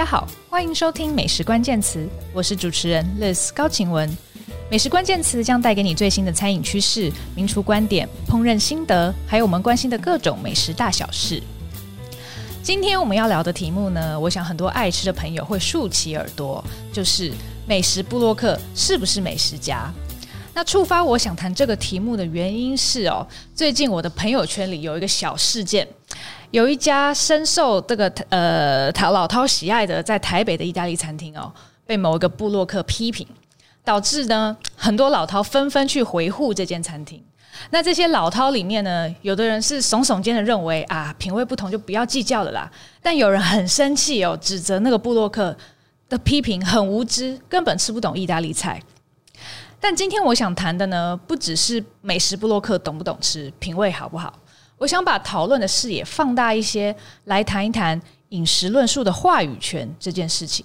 家好，欢迎收听《美食关键词》，我是主持人 Liz 高晴文。美食关键词将带给你最新的餐饮趋势、名厨观点、烹饪心得，还有我们关心的各种美食大小事。今天我们要聊的题目呢，我想很多爱吃的朋友会竖起耳朵，就是美食部落客是不是美食家？那触发我想谈这个题目的原因是哦，最近我的朋友圈里有一个小事件。有一家深受这个呃老饕喜爱的在台北的意大利餐厅哦，被某一个部落客批评，导致呢很多老饕纷纷去回护这间餐厅。那这些老饕里面呢，有的人是耸耸肩的认为啊，品味不同就不要计较了啦。但有人很生气哦，指责那个部落客的批评很无知，根本吃不懂意大利菜。但今天我想谈的呢，不只是美食部落客懂不懂吃，品味好不好。我想把讨论的视野放大一些，来谈一谈饮食论述的话语权这件事情。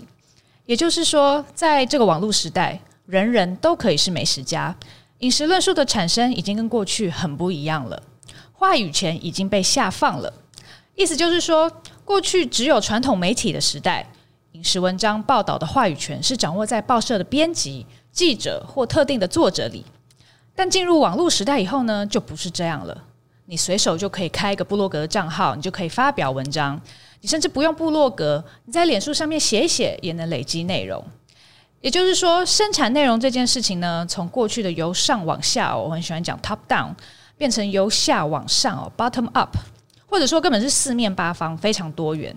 也就是说，在这个网络时代，人人都可以是美食家。饮食论述的产生已经跟过去很不一样了，话语权已经被下放了。意思就是说，过去只有传统媒体的时代，饮食文章报道的话语权是掌握在报社的编辑、记者或特定的作者里。但进入网络时代以后呢，就不是这样了。你随手就可以开一个部落格的账号，你就可以发表文章。你甚至不用部落格，你在脸书上面写一写也能累积内容。也就是说，生产内容这件事情呢，从过去的由上往下，我很喜欢讲 top down，变成由下往上哦，bottom up，或者说根本是四面八方，非常多元。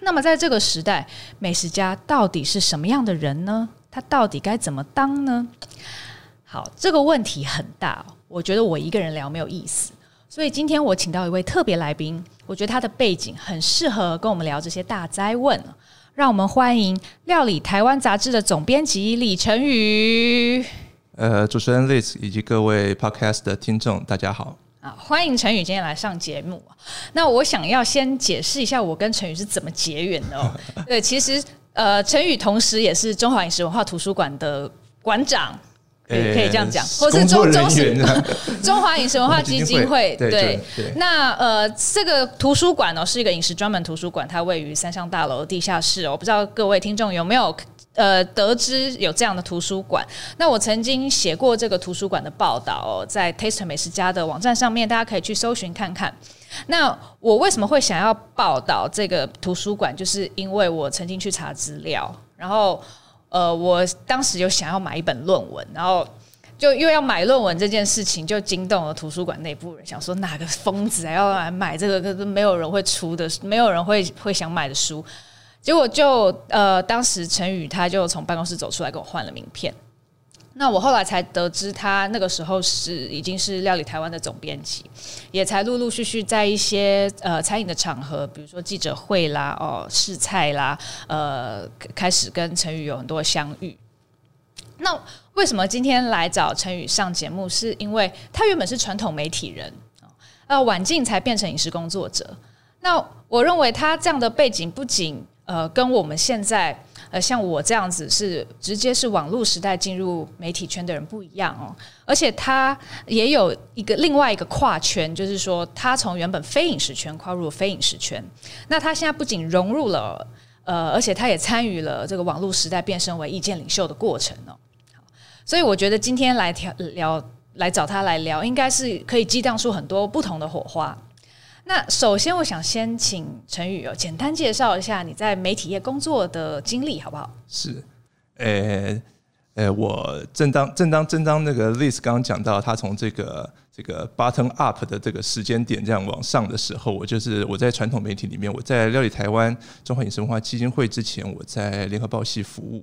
那么在这个时代，美食家到底是什么样的人呢？他到底该怎么当呢？好，这个问题很大，我觉得我一个人聊没有意思。所以今天我请到一位特别来宾，我觉得他的背景很适合跟我们聊这些大灾问。让我们欢迎《料理台湾》杂志的总编辑李成宇。呃，主持人 Liz 以及各位 Podcast 的听众，大家好。啊，欢迎陈宇今天来上节目。那我想要先解释一下我跟陈宇是怎么结缘的哦。对，其实呃，陈宇同时也是中华饮食文化图书馆的馆长。可以可以这样讲，或是中中 中华饮食文化基金会 对。那呃，这个图书馆哦，是一个饮食专门图书馆，它位于三商大楼地下室。我不知道各位听众有没有呃得知有这样的图书馆。那我曾经写过这个图书馆的报道，在 Taste 美食家的网站上面，大家可以去搜寻看看。那我为什么会想要报道这个图书馆？就是因为我曾经去查资料，然后。呃，我当时有想要买一本论文，然后就又要买论文这件事情，就惊动了图书馆内部人，想说哪个疯子还要来买这个，没有人会出的，没有人会会想买的书。结果就呃，当时陈宇他就从办公室走出来，给我换了名片。那我后来才得知，他那个时候是已经是料理台湾的总编辑，也才陆陆续续在一些呃餐饮的场合，比如说记者会啦、哦试菜啦，呃开始跟陈宇有很多相遇。那为什么今天来找陈宇上节目？是因为他原本是传统媒体人，呃晚近才变成影视工作者。那我认为他这样的背景不仅呃跟我们现在。呃，像我这样子是直接是网络时代进入媒体圈的人不一样哦，而且他也有一个另外一个跨圈，就是说他从原本非饮食圈跨入非饮食圈，那他现在不仅融入了，呃，而且他也参与了这个网络时代变身为意见领袖的过程哦。所以我觉得今天来聊聊来找他来聊，应该是可以激荡出很多不同的火花。那首先，我想先请陈宇哦，简单介绍一下你在媒体业工作的经历，好不好？是，呃、欸，呃、我正当正当正当那个 Liz 刚刚讲到，他从这个这个 bottom up 的这个时间点这样往上的时候，我就是我在传统媒体里面，我在料理台湾中华饮食文化基金会之前，我在联合报系服务。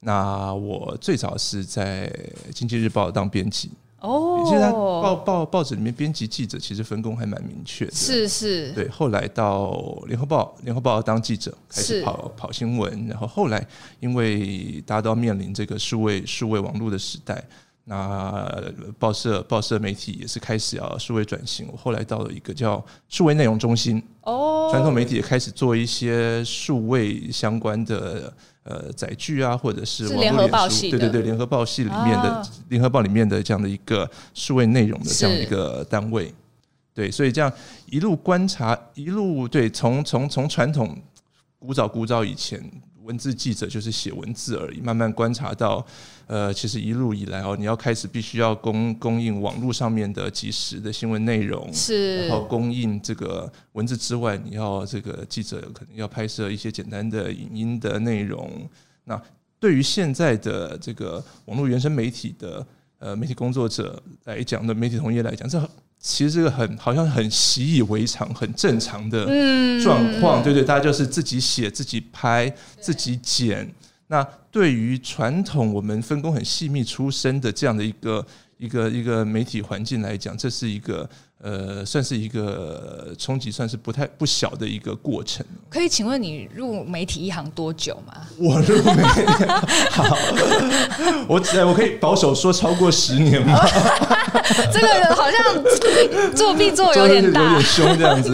那我最早是在经济日报当编辑。哦，其实报报报纸里面编辑记者其实分工还蛮明确的，是是，对。后来到联合报，联合报当记者开始跑跑新闻，然后后来因为大家都要面临这个数位数位网络的时代，那报社报社媒体也是开始要数位转型。我后来到了一个叫数位内容中心，哦，传统媒体也开始做一些数位相关的。呃，载具啊，或者是网络联合报系，对对对，联合报系里面的联合报里面的这样的一个数位内容的这样一个单位，对，所以这样一路观察，一路对，从从从传统古早古早以前，文字记者就是写文字而已，慢慢观察到，呃，其实一路以来哦，你要开始必须要供供应网络上面的及时的新闻内容，是，然后供应这个文字之外，你要这个记者可能要拍摄一些简单的影音的内容。那对于现在的这个网络原生媒体的呃媒体工作者来讲的媒体同业来讲，这。其实这个很好像很习以为常、很正常的状况，对对，大家就是自己写、自己拍、自己剪。那对于传统我们分工很细密出身的这样的一个一个一个媒体环境来讲，这是一个。呃，算是一个冲击，算是不太不小的一个过程。可以请问你入媒体一行多久吗？我入媒体，好，我我可以保守说超过十年吗？这个人好像作弊做有点大，有点凶这样子。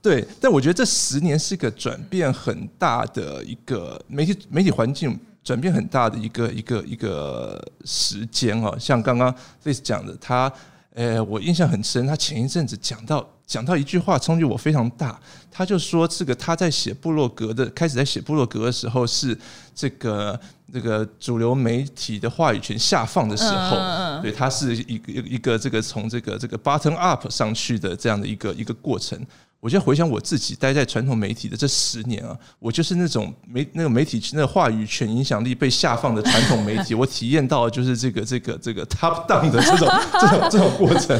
对，但我觉得这十年是个转变很大的一个媒体媒体环境转变很大的一个一个一个时间哦。像刚刚 Liz 讲的，他。呃，我印象很深，他前一阵子讲到讲到一句话，冲击我非常大。他就说，这个他在写部落格的，开始在写部落格的时候，是这个这个主流媒体的话语权下放的时候，对，他是一个一个这个从这个这个 button up 上去的这样的一个一个过程。我现在回想我自己待在传统媒体的这十年啊，我就是那种媒那个媒体那个话语权影响力被下放的传统媒体，我体验到的就是这个这个这个 top down 的这种 这种这种过程。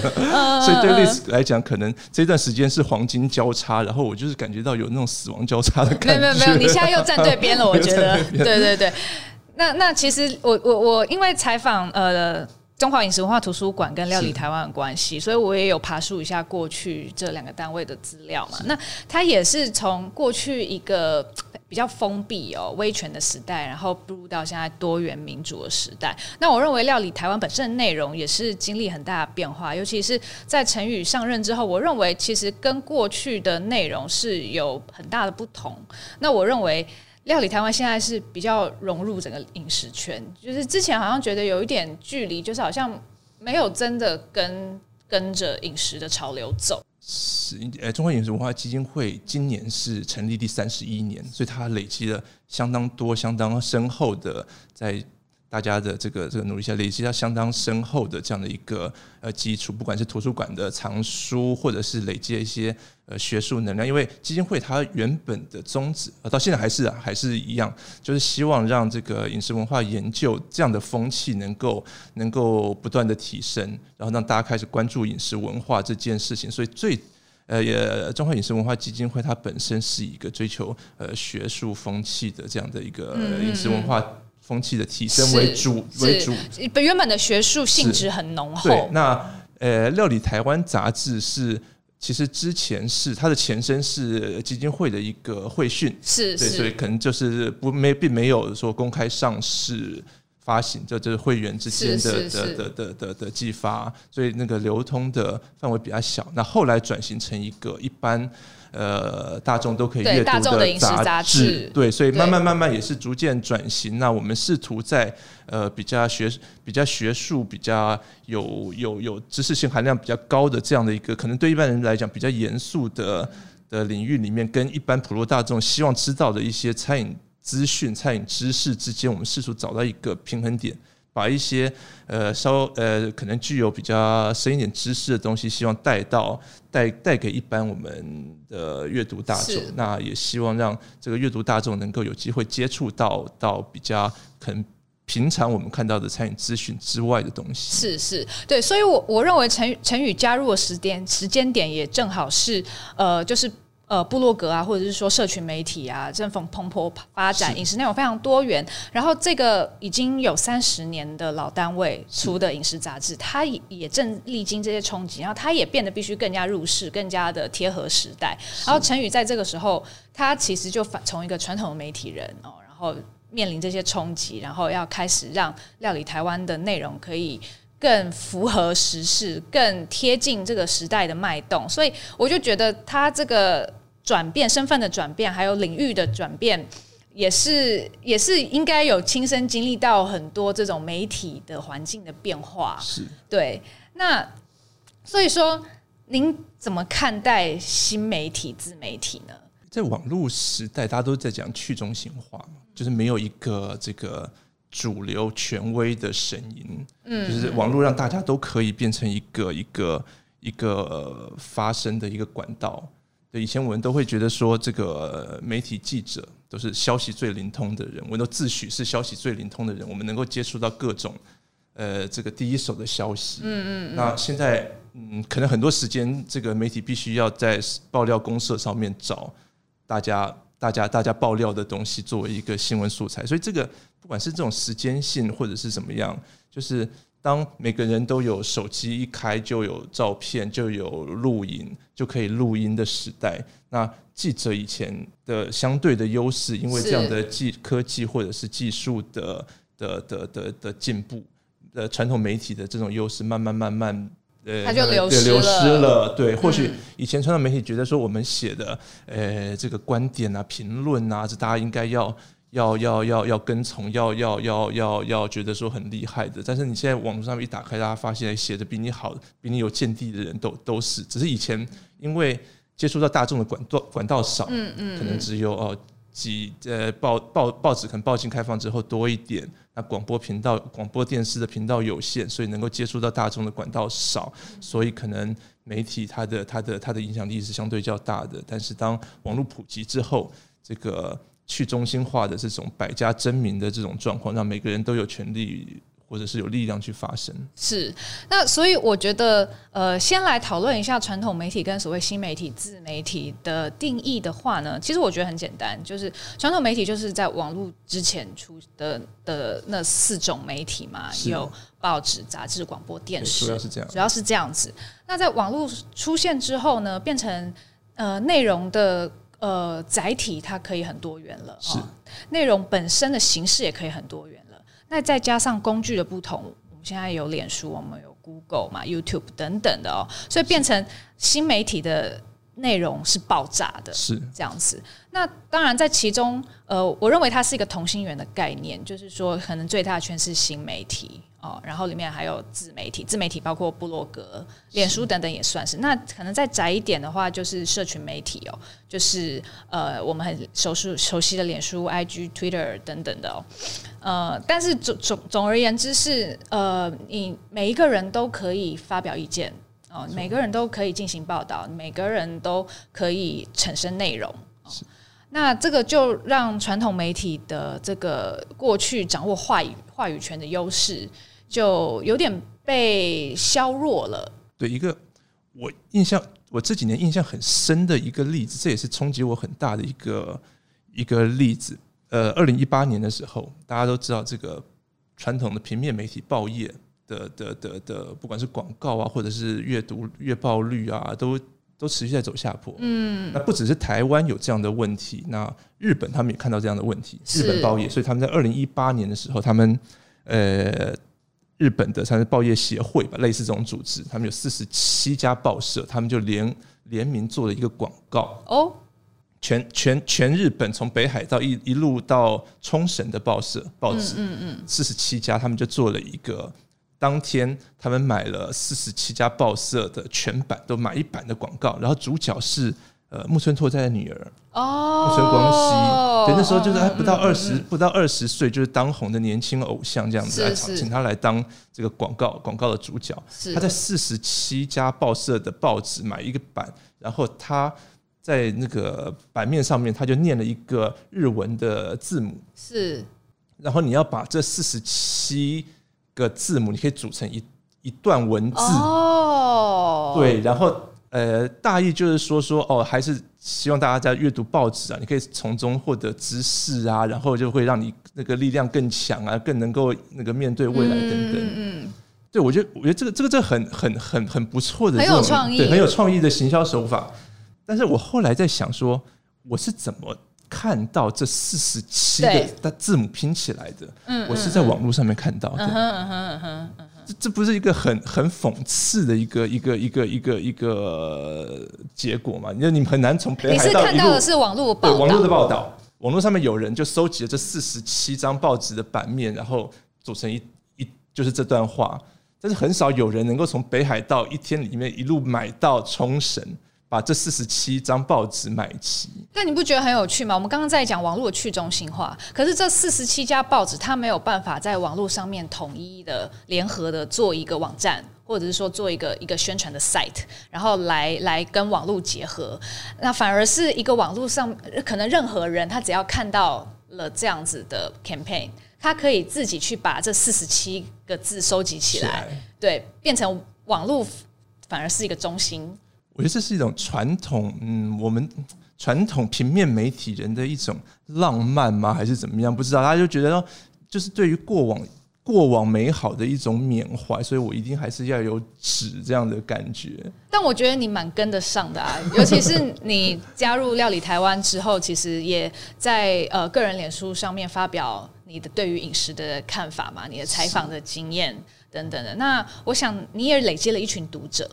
所以对 Liz 来讲，可能这段时间是黄金交叉，然后我就是感觉到有那种死亡交叉的感觉。没有没有没有，你现在又站对边了，我觉得。对对对，那那其实我我我因为采访呃。中华饮食文化图书馆跟料理台湾的关系，所以我也有爬梳一下过去这两个单位的资料嘛。那它也是从过去一个 比较封闭哦、威权的时代，然后步入到现在多元民主的时代。那我认为料理台湾本身的内容也是经历很大的变化，尤其是在陈宇上任之后，我认为其实跟过去的内容是有很大的不同。那我认为。料理台湾现在是比较融入整个饮食圈，就是之前好像觉得有一点距离，就是好像没有真的跟跟着饮食的潮流走。是，呃，中华饮食文化基金会今年是成立第三十一年，所以它累积了相当多、相当深厚的在。大家的这个这个努力下，累积到相当深厚的这样的一个呃基础，不管是图书馆的藏书，或者是累积一些呃学术能量。因为基金会它原本的宗旨呃，到现在还是啊还是一样，就是希望让这个饮食文化研究这样的风气能够能够不断的提升，然后让大家开始关注饮食文化这件事情。所以最呃也中华饮食文化基金会它本身是一个追求呃学术风气的这样的一个饮食文化。风气的提升为主为主，原本的学术性质很浓厚。对，那呃，料理台湾杂志是其实之前是它的前身是基金会的一个会讯，是，对，所以可能就是不没并没有说公开上市发行，这就这是会员之间的的的的的的寄发，所以那个流通的范围比较小。那后来转型成一个一般。呃，大众都可以阅读的杂志，对，所以慢慢慢慢也是逐渐转型。那我们试图在呃比较学、比较学术、比较有有有知识性含量比较高的这样的一个，可能对一般人来讲比较严肃的的领域里面，跟一般普罗大众希望知道的一些餐饮资讯、餐饮知识之间，我们试图找到一个平衡点。把一些呃稍呃可能具有比较深一点知识的东西，希望带到带带给一般我们的阅读大众。那也希望让这个阅读大众能够有机会接触到到比较可能平常我们看到的餐饮资讯之外的东西。是是，对，所以我我认为陈陈宇加入的时间时间点也正好是呃就是。呃，部落格啊，或者是说社群媒体啊，正逢蓬勃发展，饮食内容非常多元。然后，这个已经有三十年的老单位出的饮食杂志，它也正历经这些冲击，然后它也变得必须更加入世，更加的贴合时代。然后，陈宇在这个时候，他其实就反从一个传统的媒体人哦，然后面临这些冲击，然后要开始让料理台湾的内容可以。更符合时事，更贴近这个时代的脉动，所以我就觉得他这个转变、身份的转变，还有领域的转变，也是也是应该有亲身经历到很多这种媒体的环境的变化。是对。那所以说，您怎么看待新媒体、自媒体呢？在网络时代，大家都在讲去中心化嘛，就是没有一个这个主流权威的声音，嗯，就是网络让大家都可以变成一个一个一个发声的一个管道。对，以前我们都会觉得说，这个媒体记者都是消息最灵通的人，我们都自诩是消息最灵通的人，我们能够接触到各种呃这个第一手的消息。嗯嗯。那现在。嗯，可能很多时间，这个媒体必须要在爆料公社上面找大家、大家、大家爆料的东西作为一个新闻素材。所以，这个不管是这种时间性或者是怎么样，就是当每个人都有手机一开就有照片、就有录影、就可以录音的时代，那记者以前的相对的优势，因为这样的技科技或者是技术的的的的的进步，呃，传统媒体的这种优势，慢慢慢慢。呃，它就流失流失了。对，或许以前传统媒体觉得说我们写的，呃，这个观点啊、评论啊，这大家应该要要要要要跟从，要要要要要觉得说很厉害的。但是你现在网络上面一打开，大家发现写的比你好、比你有见地的人都都是，只是以前因为接触到大众的管道管道少，嗯嗯，可能只有哦。几呃报报报纸可能报禁开放之后多一点，那广播频道、广播电视的频道有限，所以能够接触到大众的管道少，所以可能媒体它的它的它的影响力是相对较大的。但是当网络普及之后，这个去中心化的这种百家争鸣的这种状况，让每个人都有权利。或者是有力量去发声，是那所以我觉得，呃，先来讨论一下传统媒体跟所谓新媒体、自媒体的定义的话呢，其实我觉得很简单，就是传统媒体就是在网络之前出的的那四种媒体嘛，有报纸、杂志、广播电视，主要是这样，主要是这样子。那在网络出现之后呢，变成呃内容的呃载体，它可以很多元了，是内容本身的形式也可以很多元了。那再加上工具的不同，我们现在有脸书，我们有 Google 嘛、YouTube 等等的哦，所以变成新媒体的内容是爆炸的，是这样子。那当然在其中，呃，我认为它是一个同心圆的概念，就是说可能最大圈是新媒体。哦，然后里面还有自媒体，自媒体包括部落格、脸书等等也算是。那可能再窄一点的话，就是社群媒体哦，就是呃我们很熟悉熟悉的脸书、IG、Twitter 等等的哦。呃，但是总总总而言之是呃，你每一个人都可以发表意见哦，每个人都可以进行报道，每个人都可以产生内容。哦，那这个就让传统媒体的这个过去掌握话语话语权的优势。就有点被削弱了。对，一个我印象，我这几年印象很深的一个例子，这也是冲击我很大的一个一个例子。呃，二零一八年的时候，大家都知道这个传统的平面媒体报业的的的的，不管是广告啊，或者是阅读阅报率啊，都都持续在走下坡。嗯，那不只是台湾有这样的问题，那日本他们也看到这样的问题，日本报业，所以他们在二零一八年的时候，他们呃。日本的算是报业协会吧，类似这种组织，他们有四十七家报社，他们就联联名做了一个广告。哦，全全全日本从北海道一一路到冲绳的报社报纸，嗯嗯，四十七家，他们就做了一个，当天他们买了四十七家报社的全版都买一版的广告，然后主角是。呃，木村拓哉的女儿哦，木村光希，对，那时候就是还不到二十，不到二十岁，就是当红的年轻偶像这样子来请他来当这个广告广告的主角。他在四十七家报社的报纸买一个版，然后他在那个版面上面他就念了一个日文的字母，是，然后你要把这四十七个字母，你可以组成一一段文字哦，对，然后。呃，大意就是说说哦，还是希望大家在阅读报纸啊，你可以从中获得知识啊，然后就会让你那个力量更强啊，更能够那个面对未来等等。嗯嗯。对，我觉得我觉得这个这个这很很很很不错的这种，很有创意，对，很有创意的行销手法。但是我后来在想说，我是怎么看到这四十七个字母拼起来的？嗯，我是在网络上面看到的。嗯哼嗯哼嗯哼。这这不是一个很很讽刺的一个一个一个一个一个结果嘛？因为你们很难从北海道，你是看到的是网络报道，网络的报道，网络上面有人就收集了这四十七张报纸的版面，然后组成一一就是这段话。但是很少有人能够从北海道一天里面一路买到冲绳，把这四十七张报纸买齐。但你不觉得很有趣吗？我们刚刚在讲网络去中心化，可是这四十七家报纸它没有办法在网络上面统一的联合的做一个网站，或者是说做一个一个宣传的 site，然后来来跟网络结合。那反而是一个网络上可能任何人他只要看到了这样子的 campaign。他可以自己去把这四十七个字收集起来，对，变成网络反而是一个中心。我觉得这是一种传统，嗯，我们传统平面媒体人的一种浪漫吗？还是怎么样？不知道。他就觉得说，就是对于过往过往美好的一种缅怀，所以我一定还是要有纸这样的感觉。但我觉得你蛮跟得上的啊，尤其是你加入料理台湾之后，其实也在呃个人脸书上面发表。你的对于饮食的看法嘛，你的采访的经验等等的，那我想你也累积了一群读者，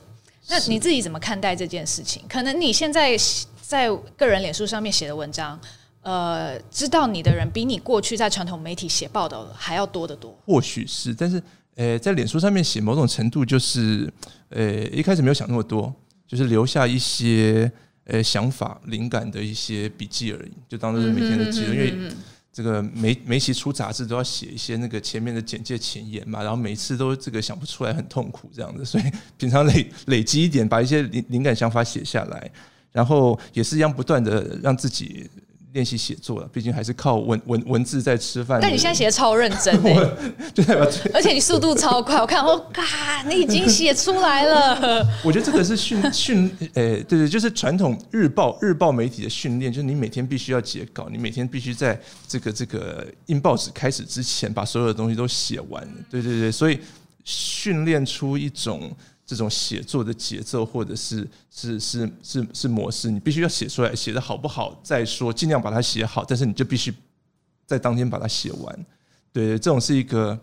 那你自己怎么看待这件事情？可能你现在在个人脸书上面写的文章，呃，知道你的人比你过去在传统媒体写报道还要多得多。或许是，但是呃，在脸书上面写某种程度就是，呃，一开始没有想那么多，就是留下一些呃想法、灵感的一些笔记而已，就当做是每天的记录，因为。这个每每期出杂志都要写一些那个前面的简介前言嘛，然后每次都这个想不出来，很痛苦这样子，所以平常累累积一点，把一些灵灵感想法写下来，然后也是一样不断的让自己。练习写作了，毕竟还是靠文文文字在吃饭。但你现在写的超认真 的，对而且你速度超快，我看我嘎，你已经写出来了。我觉得这个是训 训，诶、欸，对对，就是传统日报日报媒体的训练，就是你每天必须要截稿，你每天必须在这个这个印报纸开始之前把所有的东西都写完。对对对，所以训练出一种。这种写作的节奏，或者是是是是是模式，你必须要写出来，写得好不好再说，尽量把它写好，但是你就必须在当天把它写完。对，这种是一个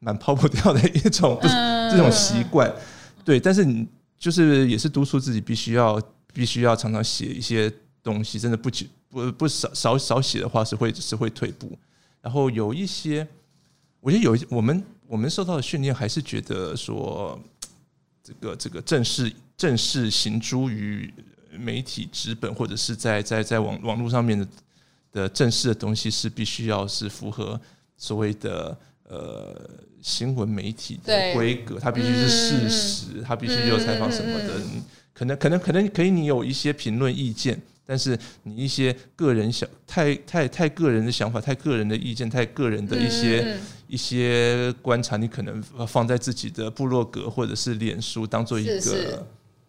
蛮抛不掉的一种 这种习惯。对，但是你就是也是督促自己，必须要必须要常常写一些东西，真的不不不少少少写的话是会是会退步。然后有一些，我觉得有一些我们我们受到的训练，还是觉得说。这个这个正式正式行诸于媒体纸本或者是在在在网网络上面的的正式的东西是必须要是符合所谓的呃新闻媒体的规格，它必须是事实，它必须有采访什么的，可能可能可能可以你有一些评论意见，但是你一些个人想太太太个人的想法，太个人的意见，太个人的一些。一些观察，你可能放在自己的部落格或者是脸书，当做一个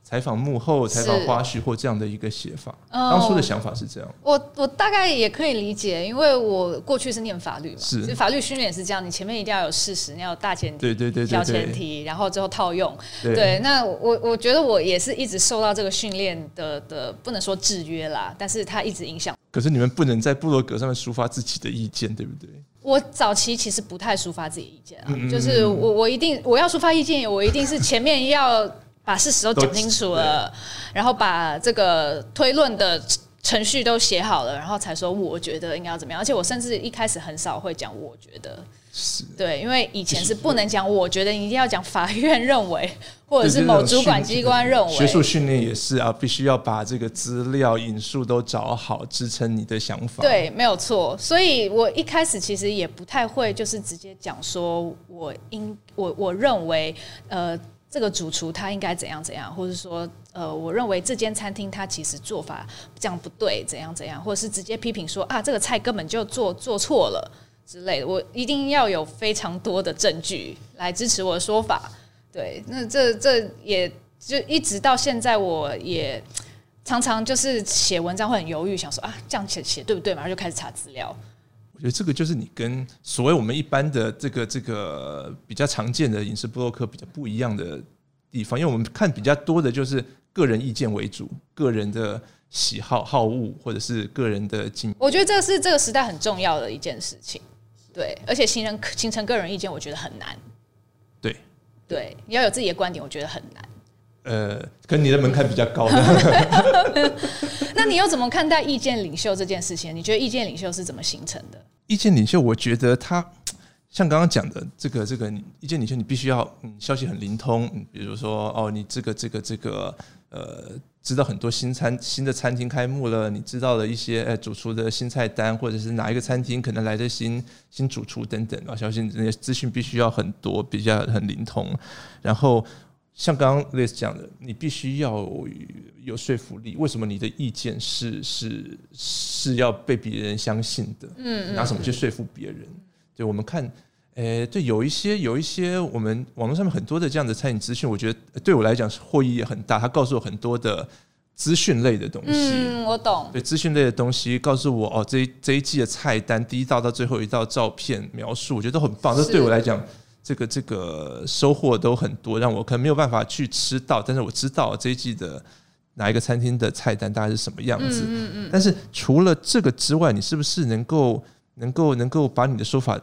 采访幕后、采访花絮或这样的一个写法。当初的想法是这样。我我大概也可以理解，因为我过去是念法律嘛，是法律训练也是这样，你前面一定要有事实，你要有大前提、对对对小前提，然后最后套用。对，那我我觉得我也是一直受到这个训练的的，不能说制约啦，但是它一直影响。可是你们不能在部落格上面抒发自己的意见，对不对？我早期其实不太抒发自己意见啊，就是我我一定我要抒发意见，我一定是前面要把事实都讲清楚了，然后把这个推论的程序都写好了，然后才说我觉得应该要怎么样。而且我甚至一开始很少会讲我觉得。是对，因为以前是不能讲，我觉得你一定要讲法院认为，或者是某主管机关认为。学术训练也是啊，必须要把这个资料引述都找好，支撑你的想法。对，没有错。所以我一开始其实也不太会，就是直接讲说我应我我认为，呃，这个主厨他应该怎样怎样，或者说，呃，我认为这间餐厅他其实做法这样不对，怎样怎样，或者是直接批评说啊，这个菜根本就做做错了。之类的，我一定要有非常多的证据来支持我的说法。对，那这这也就一直到现在，我也常常就是写文章会很犹豫，想说啊，这样写写对不对嘛？然后就开始查资料。我觉得这个就是你跟所谓我们一般的这个这个比较常见的饮食部落客比较不一样的地方，因为我们看比较多的就是个人意见为主，个人的喜好好恶或者是个人的经。我觉得这是这个时代很重要的一件事情。对，而且形成形成个人意见，我觉得很难。对，对，你要有自己的观点，我觉得很难。呃，跟你的门槛比较高。那你又怎么看待意见领袖这件事情？你觉得意见领袖是怎么形成的？意见领袖，我觉得他像刚刚讲的这个这个意见领袖，你必须要嗯消息很灵通，比如说哦，你这个这个这个呃，知道很多新餐新的餐厅开幕了，你知道了一些呃主厨的新菜单，或者是哪一个餐厅可能来的新新主厨等等啊，相信那些资讯必须要很多，比较很灵通。然后像刚刚 Liz 讲的，你必须要有，有说服力。为什么你的意见是是是要被别人相信的？嗯，拿什么去说服别人？对，我们看，诶、欸，对，有一些有一些我们网络上面很多的这样的餐饮资讯，我觉得对我来讲是获益也很大。他告诉我很多的资讯类的东西，嗯，我懂。对，资讯类的东西告诉我，哦，这一这一季的菜单，第一道到最后一道照片描述，我觉得都很棒。这对我来讲，这个这个收获都很多，让我可能没有办法去吃到，但是我知道这一季的哪一个餐厅的菜单大概是什么样子。嗯嗯嗯。但是除了这个之外，你是不是能够？能够能够把你的说法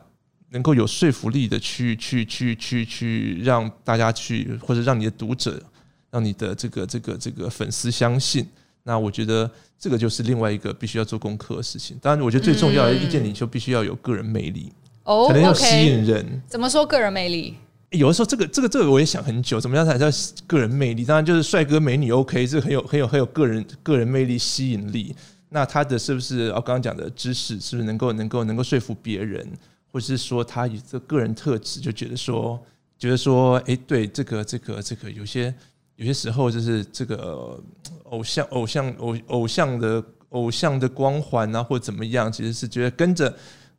能够有说服力的去去去去去让大家去，或者让你的读者，让你的这个这个这个粉丝相信，那我觉得这个就是另外一个必须要做功课的事情。当然，我觉得最重要的意见领袖必须要有个人魅力，哦，可能要吸引人。怎么说个人魅力？有的时候，这个这个这个我也想很久，怎么样才叫个人魅力？当然就是帅哥美女 OK，这个很有很有很有个人个人魅力吸引力。那他的是不是我？刚刚讲的知识是不是能够能够能够说服别人，或者是说他以这个人特质就觉得说，觉得说，哎，对这个这个这个有些有些时候就是这个偶像偶像偶偶像的偶像的光环啊，或怎么样，其实是觉得跟着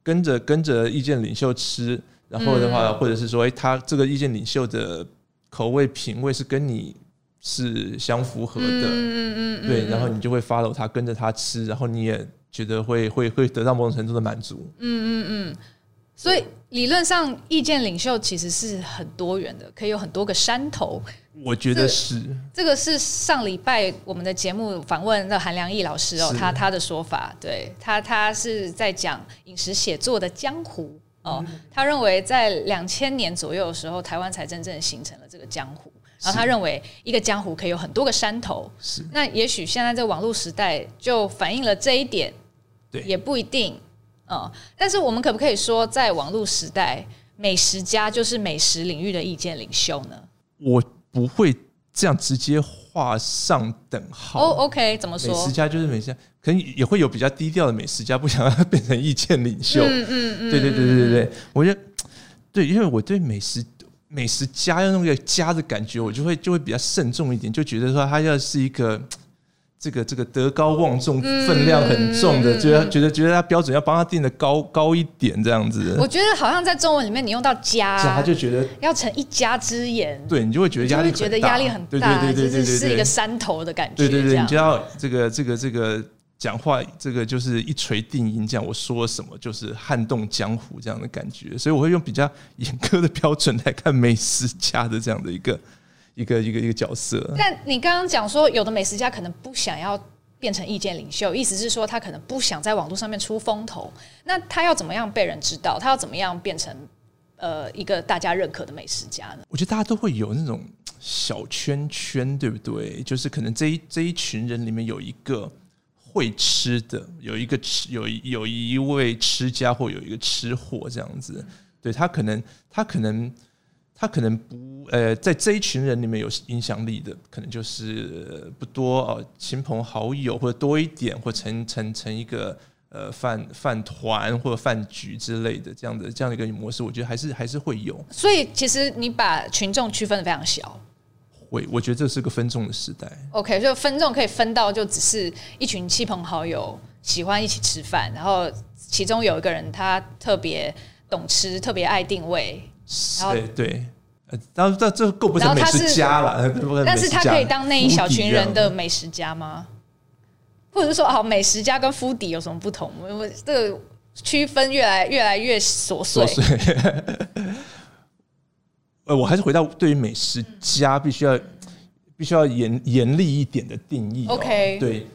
跟着跟着意见领袖吃，然后的话，或者是说，哎，他这个意见领袖的口味品味是跟你。是相符合的，嗯嗯嗯，对，然后你就会 follow 他，跟着他吃，然后你也觉得会会会得到某种程度的满足，嗯嗯嗯。所以理论上，意见领袖其实是很多元的，可以有很多个山头。我觉得是。这个是上礼拜我们的节目访问的韩良义老师哦，他他的说法，对他他是在讲饮食写作的江湖哦，他认为在两千年左右的时候，台湾才真正形成了这个江湖。然后他认为一个江湖可以有很多个山头，是。那也许现在这网络时代就反映了这一点，对，也不一定，嗯，但是我们可不可以说，在网络时代，美食家就是美食领域的意见领袖呢？我不会这样直接画上等号。哦，OK，怎么说？美食家就是美食家，可能也会有比较低调的美食家，不想让他变成意见领袖。嗯嗯嗯，对对对对对对，我觉得对，因为我对美食。美食家要那个家的感觉，我就会就会比较慎重一点，就觉得说他要是一个这个这个德高望重、分量很重的，觉得觉得觉得他标准要帮他定的高高一点这样子。我觉得好像在中文里面，你用到家，他就觉得要成一家之言，对你就会觉得压力觉得压力很大，对对对对对，是一个山头的感觉。对对对，你就要这个这个这个。讲话这个就是一锤定音，这样我说什么就是撼动江湖这样的感觉，所以我会用比较严苛的标准来看美食家的这样的一个一个一个一个角色。但你刚刚讲说，有的美食家可能不想要变成意见领袖，意思是说他可能不想在网络上面出风头。那他要怎么样被人知道？他要怎么样变成呃一个大家认可的美食家呢？我觉得大家都会有那种小圈圈，对不对？就是可能这一这一群人里面有一个。会吃的有一个吃有有一位吃家或有一个吃货这样子，对他可能他可能他可能不呃在这一群人里面有影响力的，可能就是不多哦，亲朋好友或者多一点，或成成成一个呃饭饭团或者饭局之类的这样的这样的一个模式，我觉得还是还是会有。所以其实你把群众区分的非常小。会，我觉得这是个分众的时代。OK，就分众可以分到，就只是一群亲朋好友喜欢一起吃饭，然后其中有一个人他特别懂吃，特别爱定位。然后对当，然后这这够不成美食家了。但是他可以当那一小群人的美食家吗？或者是说，好，美食家跟 foodie 有什么不同？我这个区分越来越来越琐碎。呃，我还是回到对于美食家必须要必须要严严厉一点的定义。OK，对，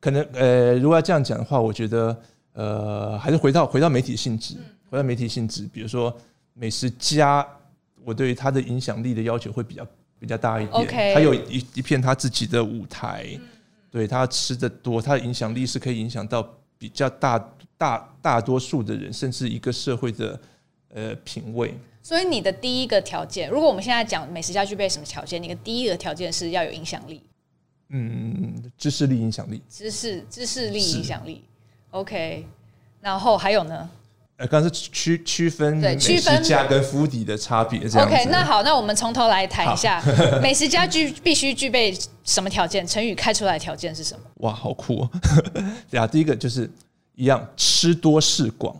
可能呃，如果要这样讲的话，我觉得呃，还是回到回到媒体性质，回到媒体性质。比如说美食家，我对于他的影响力的要求会比较比较大一点。他有一一片他自己的舞台，对他吃的多，他的影响力是可以影响到比较大大大多数的人，甚至一个社会的。呃品味。所以你的第一个条件，如果我们现在讲美食家具备什么条件，你的第一个条件是要有影响力。嗯，知识力、影响力，知识、知识力、影响力。OK，然后还有呢？呃，刚刚是区区分美食家跟 foodie 的差别，这样。OK，那好，那我们从头来谈一下 美食家具必须具备什么条件？成语开出来的条件是什么？哇，好酷哦！对啊，第一个就是一样，吃多识广。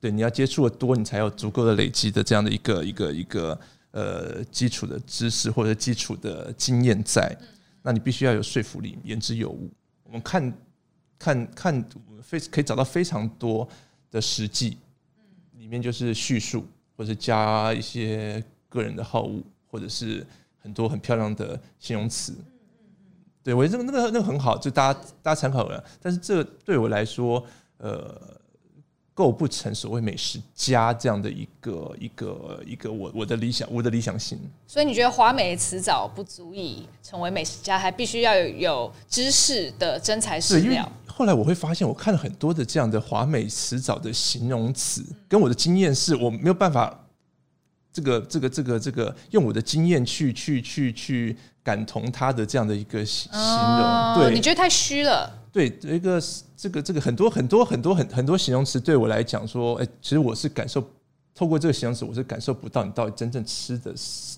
对，你要接触的多，你才有足够的累积的这样的一个一个一个呃基础的知识或者基础的经验在。那你必须要有说服力，言之有物。我们看看看，非可以找到非常多。的实际，里面就是叙述，或者加一些个人的好恶，或者是很多很漂亮的形容词。对，我觉得那个那个那个很好，就大家大家参考了。但是这对我来说，呃，构不成所谓美食家这样的一个一个一个我我的理想我的理想型。所以你觉得华美的词藻不足以成为美食家，还必须要有有知识的真材实料。后来我会发现，我看了很多的这样的华美词藻的形容词，跟我的经验是我没有办法，这个这个这个这个用我的经验去去去去感同他的这样的一个形容。对，你觉得太虚了？对，一个这个这个很多很多很多很很多形容词对我来讲说，哎，其实我是感受透过这个形容词，我是感受不到你到底真正吃的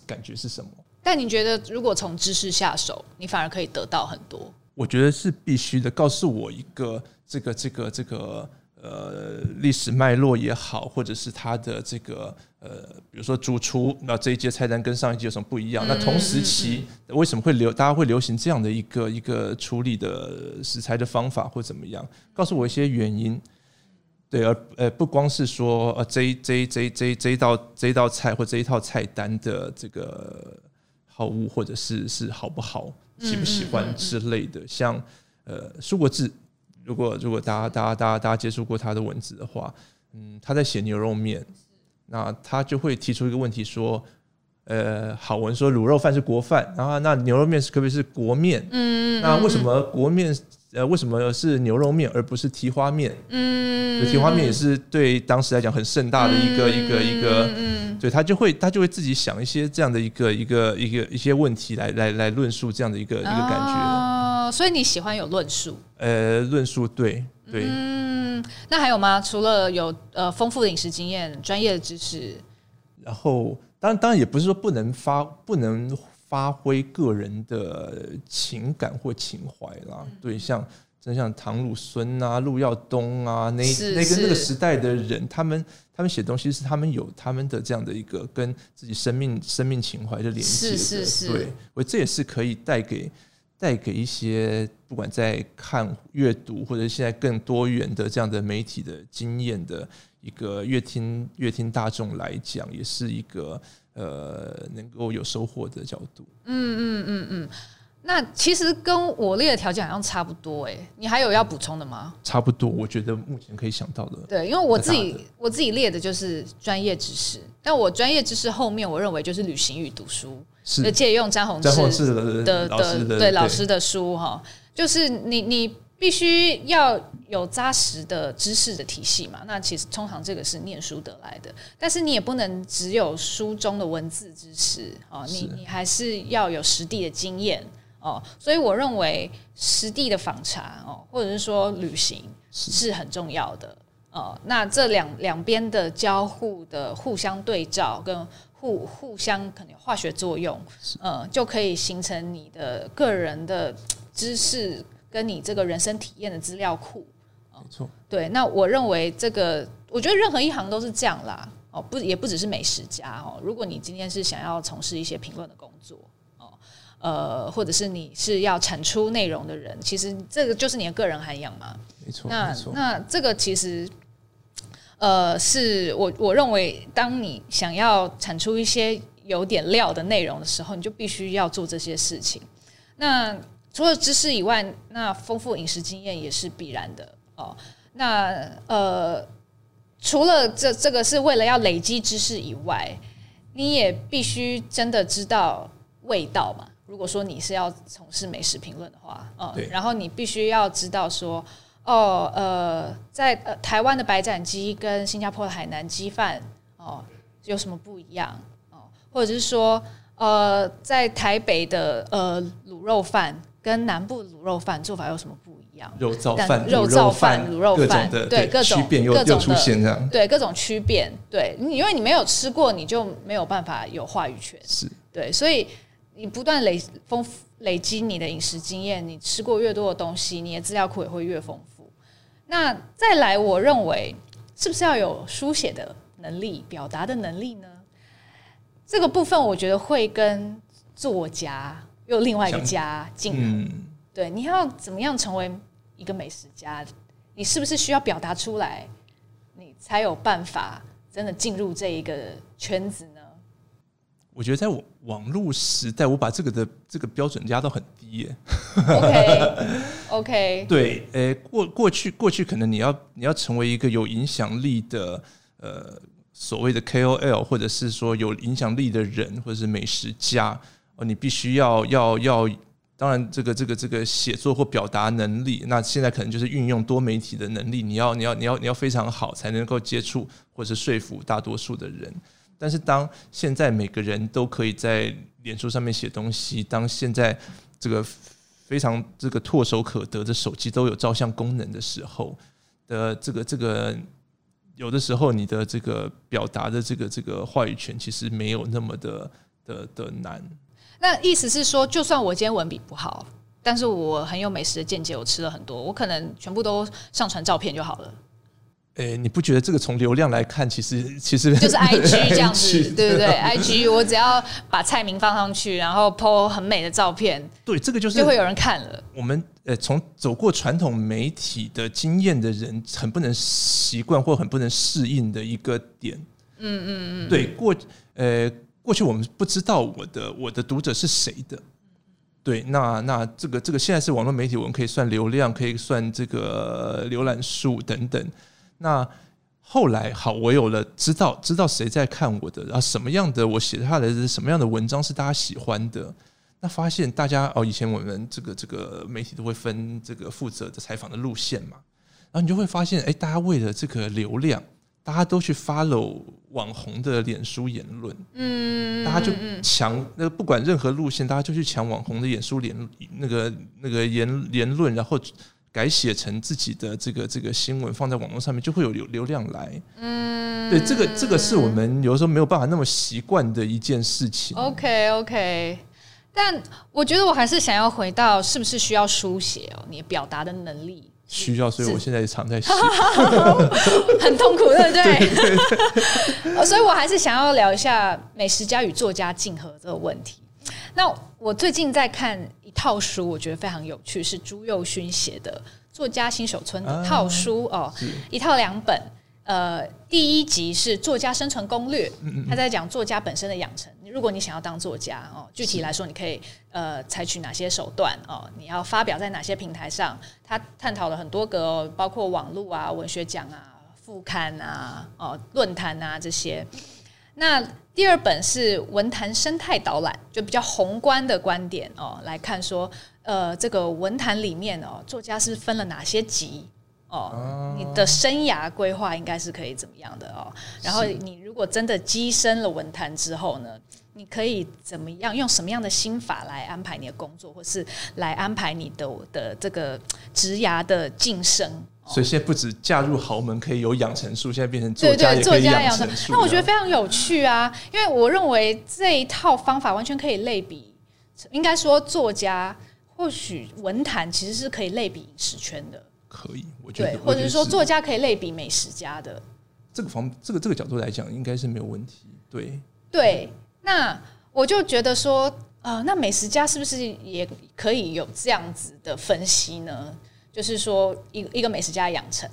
感觉是什么。但你觉得，如果从知识下手，你反而可以得到很多？我觉得是必须的，告诉我一个这个这个这个呃历史脉络也好，或者是它的这个呃，比如说主厨，那这一届菜单跟上一届有什么不一样？那同时期为什么会流大家会流行这样的一个一个处理的食材的方法或怎么样？告诉我一些原因。对，而呃不光是说呃这一这一这一这一这一道这一道菜或这一套菜单的这个好物，或者是是好不好？喜不喜欢之类的，像呃苏国治，如果如果大家大家大家大家接触过他的文字的话，嗯，他在写牛肉面，那他就会提出一个问题说，呃，好文说卤肉饭是国饭，然后那牛肉面是可不可以是国面？嗯，那为什么国面呃为什么是牛肉面而不是蹄花面？嗯，蹄花面也是对当时来讲很盛大的一个一个一个。嗯对，他就会他就会自己想一些这样的一个一个一个一些问题来来来论述这样的一个一个感觉。哦，所以你喜欢有论述？呃，论述对对。嗯，那还有吗？除了有呃丰富的饮食经验、专业的知识，然后当然当然也不是说不能发不能发挥个人的情感或情怀啦。对，像。真像唐鲁孙啊、陆耀东啊，那那个那个时代的人，他们他们写东西是他们有他们的这样的一个跟自己生命生命情怀的连接的，是是是，对，我这也是可以带给带给一些不管在看阅读或者现在更多元的这样的媒体的经验的一个乐听乐听大众来讲，也是一个呃能够有收获的角度。嗯嗯嗯嗯。那其实跟我列的条件好像差不多哎，你还有要补充的吗？差不多，我觉得目前可以想到的。对，因为我自己我自己列的就是专业知识，但我专业知识后面我认为就是旅行与读书，是借用张宏志的的对老师的书哈，就是你你必须要有扎实的知识的体系嘛。那其实通常这个是念书得来的，但是你也不能只有书中的文字知识啊，你你还是要有实地的经验。哦，所以我认为实地的访查哦，或者是说旅行是很重要的。哦，那这两两边的交互的互相对照跟互互相可能有化学作用，呃，就可以形成你的个人的知识跟你这个人生体验的资料库。没错，对。那我认为这个，我觉得任何一行都是这样啦。哦，不，也不只是美食家哦。如果你今天是想要从事一些评论的工作哦。呃，或者是你是要产出内容的人，其实这个就是你的个人涵养嘛。没错，那那这个其实，呃，是我我认为，当你想要产出一些有点料的内容的时候，你就必须要做这些事情。那除了知识以外，那丰富饮食经验也是必然的哦。那呃，除了这这个是为了要累积知识以外，你也必须真的知道味道嘛。如果说你是要从事美食评论的话，嗯，然后你必须要知道说，哦，呃，在呃台湾的白斩鸡跟新加坡的海南鸡饭，哦，有什么不一样哦？或者是说，呃，在台北的呃卤肉饭跟南部卤肉饭做法有什么不一样？肉燥饭、肉燥饭、卤肉饭，对各种区别又又出现这样，对各种区别，对，因为你没有吃过，你就没有办法有话语权，是对，所以你不断累丰富。累积你的饮食经验，你吃过越多的东西，你的资料库也会越丰富。那再来，我认为是不是要有书写的能力、表达的能力呢？这个部分我觉得会跟作家又另外一个家进。嗯，对，你要怎么样成为一个美食家？你是不是需要表达出来，你才有办法真的进入这一个圈子呢？我觉得在网网络时代，我把这个的这个标准压到很低耶。OK，OK，对，诶，过过去过去可能你要你要成为一个有影响力的呃所谓的 KOL，或者是说有影响力的人，或者是美食家哦，你必须要要要，当然这个这个这个写作或表达能力，那现在可能就是运用多媒体的能力，你要你要你要你要非常好，才能够接触或者是说服大多数的人。但是当现在每个人都可以在脸书上面写东西，当现在这个非常这个唾手可得的手机都有照相功能的时候的这个这个，有的时候你的这个表达的这个这个话语权其实没有那么的的的难。那意思是说，就算我今天文笔不好，但是我很有美食的见解，我吃了很多，我可能全部都上传照片就好了。诶、欸，你不觉得这个从流量来看，其实 其实就是 I G 这样子，对不对？I G 我只要把菜名放上去，然后 po 很美的照片，对，这个就是就会有人看了。我们呃，从走过传统媒体的经验的人，很不能习惯或很不能适应的一个点。嗯嗯嗯，对，过呃过去我们不知道我的我的读者是谁的，对，那那这个这个现在是网络媒体，我们可以算流量，可以算这个浏览数等等。那后来好，我有了知道知道谁在看我的，然后什么样的我写下来的什么样的文章是大家喜欢的。那发现大家哦，以前我们这个这个媒体都会分这个负责的采访的路线嘛，然后你就会发现，哎，大家为了这个流量，大家都去 follow 网红的脸书言论，嗯，大家就抢那个不管任何路线，大家就去抢网红的脸书言那个那个言言论，然后。改写成自己的这个这个新闻放在网络上面，就会有流流量来。嗯，对，这个这个是我们有时候没有办法那么习惯的一件事情。OK OK，但我觉得我还是想要回到是不是需要书写哦？你表达的能力需要，所以我现在常在写，很痛苦，对不对？对对对 所以我还是想要聊一下美食家与作家竞合这个问题。那我最近在看一套书，我觉得非常有趣，是朱佑勋写的《作家新手村》的套书哦，一套两本。呃，第一集是作家生存攻略，他在讲作家本身的养成。如果你想要当作家哦，具体来说，你可以呃采取哪些手段哦？你要发表在哪些平台上？他探讨了很多个哦，包括网络啊、文学奖啊、副刊啊、哦论坛啊这些。那第二本是文坛生态导览，就比较宏观的观点哦，来看说，呃，这个文坛里面哦，作家是分了哪些级哦？你的生涯规划应该是可以怎么样的哦？然后你如果真的跻身了文坛之后呢，你可以怎么样用什么样的心法来安排你的工作，或是来安排你的的这个职涯的晋升？所以现在不止嫁入豪门可以有养成术，现在变成作家也可以养成术。那我觉得非常有趣啊，因为我认为这一套方法完全可以类比，应该说作家或许文坛其实是可以类比饮食圈的。可以，我觉得，或者是说作家可以类比美食家的。这个方这个这个角度来讲，应该是没有问题。对对，那我就觉得说，呃，那美食家是不是也可以有这样子的分析呢？就是说，一一个美食家养成，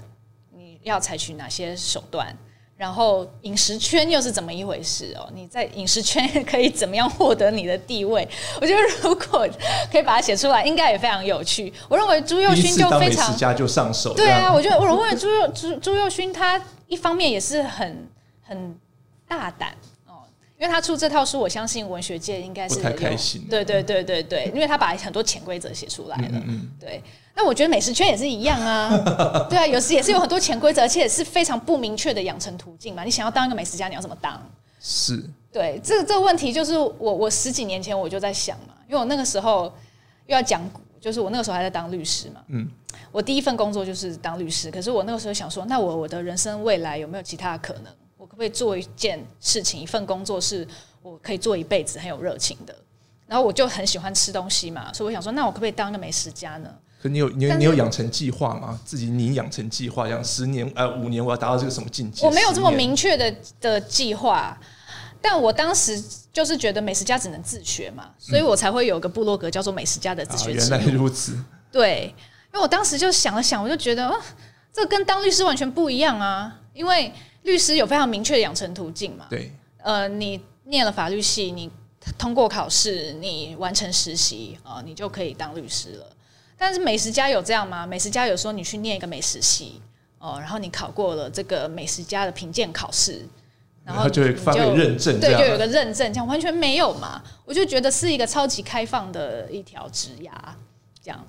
你要采取哪些手段？然后饮食圈又是怎么一回事哦？你在饮食圈可以怎么样获得你的地位？我觉得如果可以把它写出来，应该也非常有趣。我认为朱佑勋就非常，美食家就上手。对啊，我觉得我认为朱佑朱朱佑勋他一方面也是很很大胆哦，因为他出这套书，我相信文学界应该是不太开心。对对对对对，因为他把很多潜规则写出来了。嗯嗯，对。那我觉得美食圈也是一样啊，对啊，有时也是有很多潜规则，而且也是非常不明确的养成途径嘛。你想要当一个美食家，你要怎么当？是，对，这个这个问题就是我我十几年前我就在想嘛，因为我那个时候又要讲，就是我那个时候还在当律师嘛，嗯，我第一份工作就是当律师，可是我那个时候想说，那我我的人生未来有没有其他的可能？我可不可以做一件事情，一份工作是我可以做一辈子很有热情的？然后我就很喜欢吃东西嘛，所以我想说，那我可不可以当一个美食家呢？可你有你有你有养成计划吗？自己你养成计划，养十年呃五年我要达到这个什么境界？我没有这么明确的的计划，但我当时就是觉得美食家只能自学嘛，所以我才会有一个部落格叫做美食家的自学。原来如此。对，因为我当时就想了想，我就觉得，哦，这跟当律师完全不一样啊，因为律师有非常明确的养成途径嘛。对，呃，你念了法律系，你通过考试，你完成实习啊，你就可以当律师了。但是美食家有这样吗？美食家有说你去念一个美食系哦，然后你考过了这个美食家的评鉴考试，然后就会发个认证，对，就有个认证，这样完全没有嘛？我就觉得是一个超级开放的一条职涯，这样。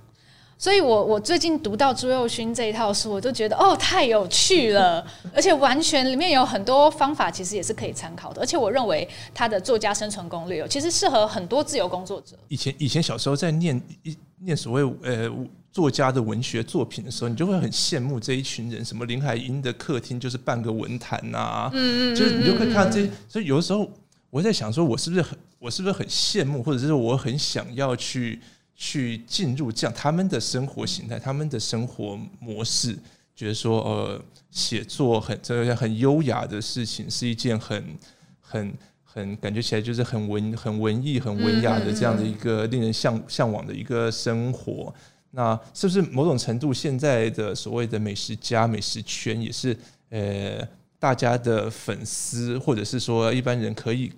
所以我我最近读到朱宥勋这一套书，我就觉得哦，太有趣了，而且完全里面有很多方法，其实也是可以参考的。而且我认为他的作家生存攻略，其实适合很多自由工作者。以前以前小时候在念一念所谓呃作家的文学作品的时候，你就会很羡慕这一群人，什么林海音的客厅就是半个文坛呐、啊，嗯嗯，就是你就会看这，所以有的时候我在想说，我是不是很我是不是很羡慕，或者是我很想要去。去进入这样他们的生活形态，他们的生活模式，觉得说，呃，写作很这很优雅的事情，是一件很很很感觉起来就是很文很文艺很文雅的这样的一个令人向向往的一个生活。那是不是某种程度现在的所谓的美食家、美食圈也是呃大家的粉丝，或者是说一般人可以？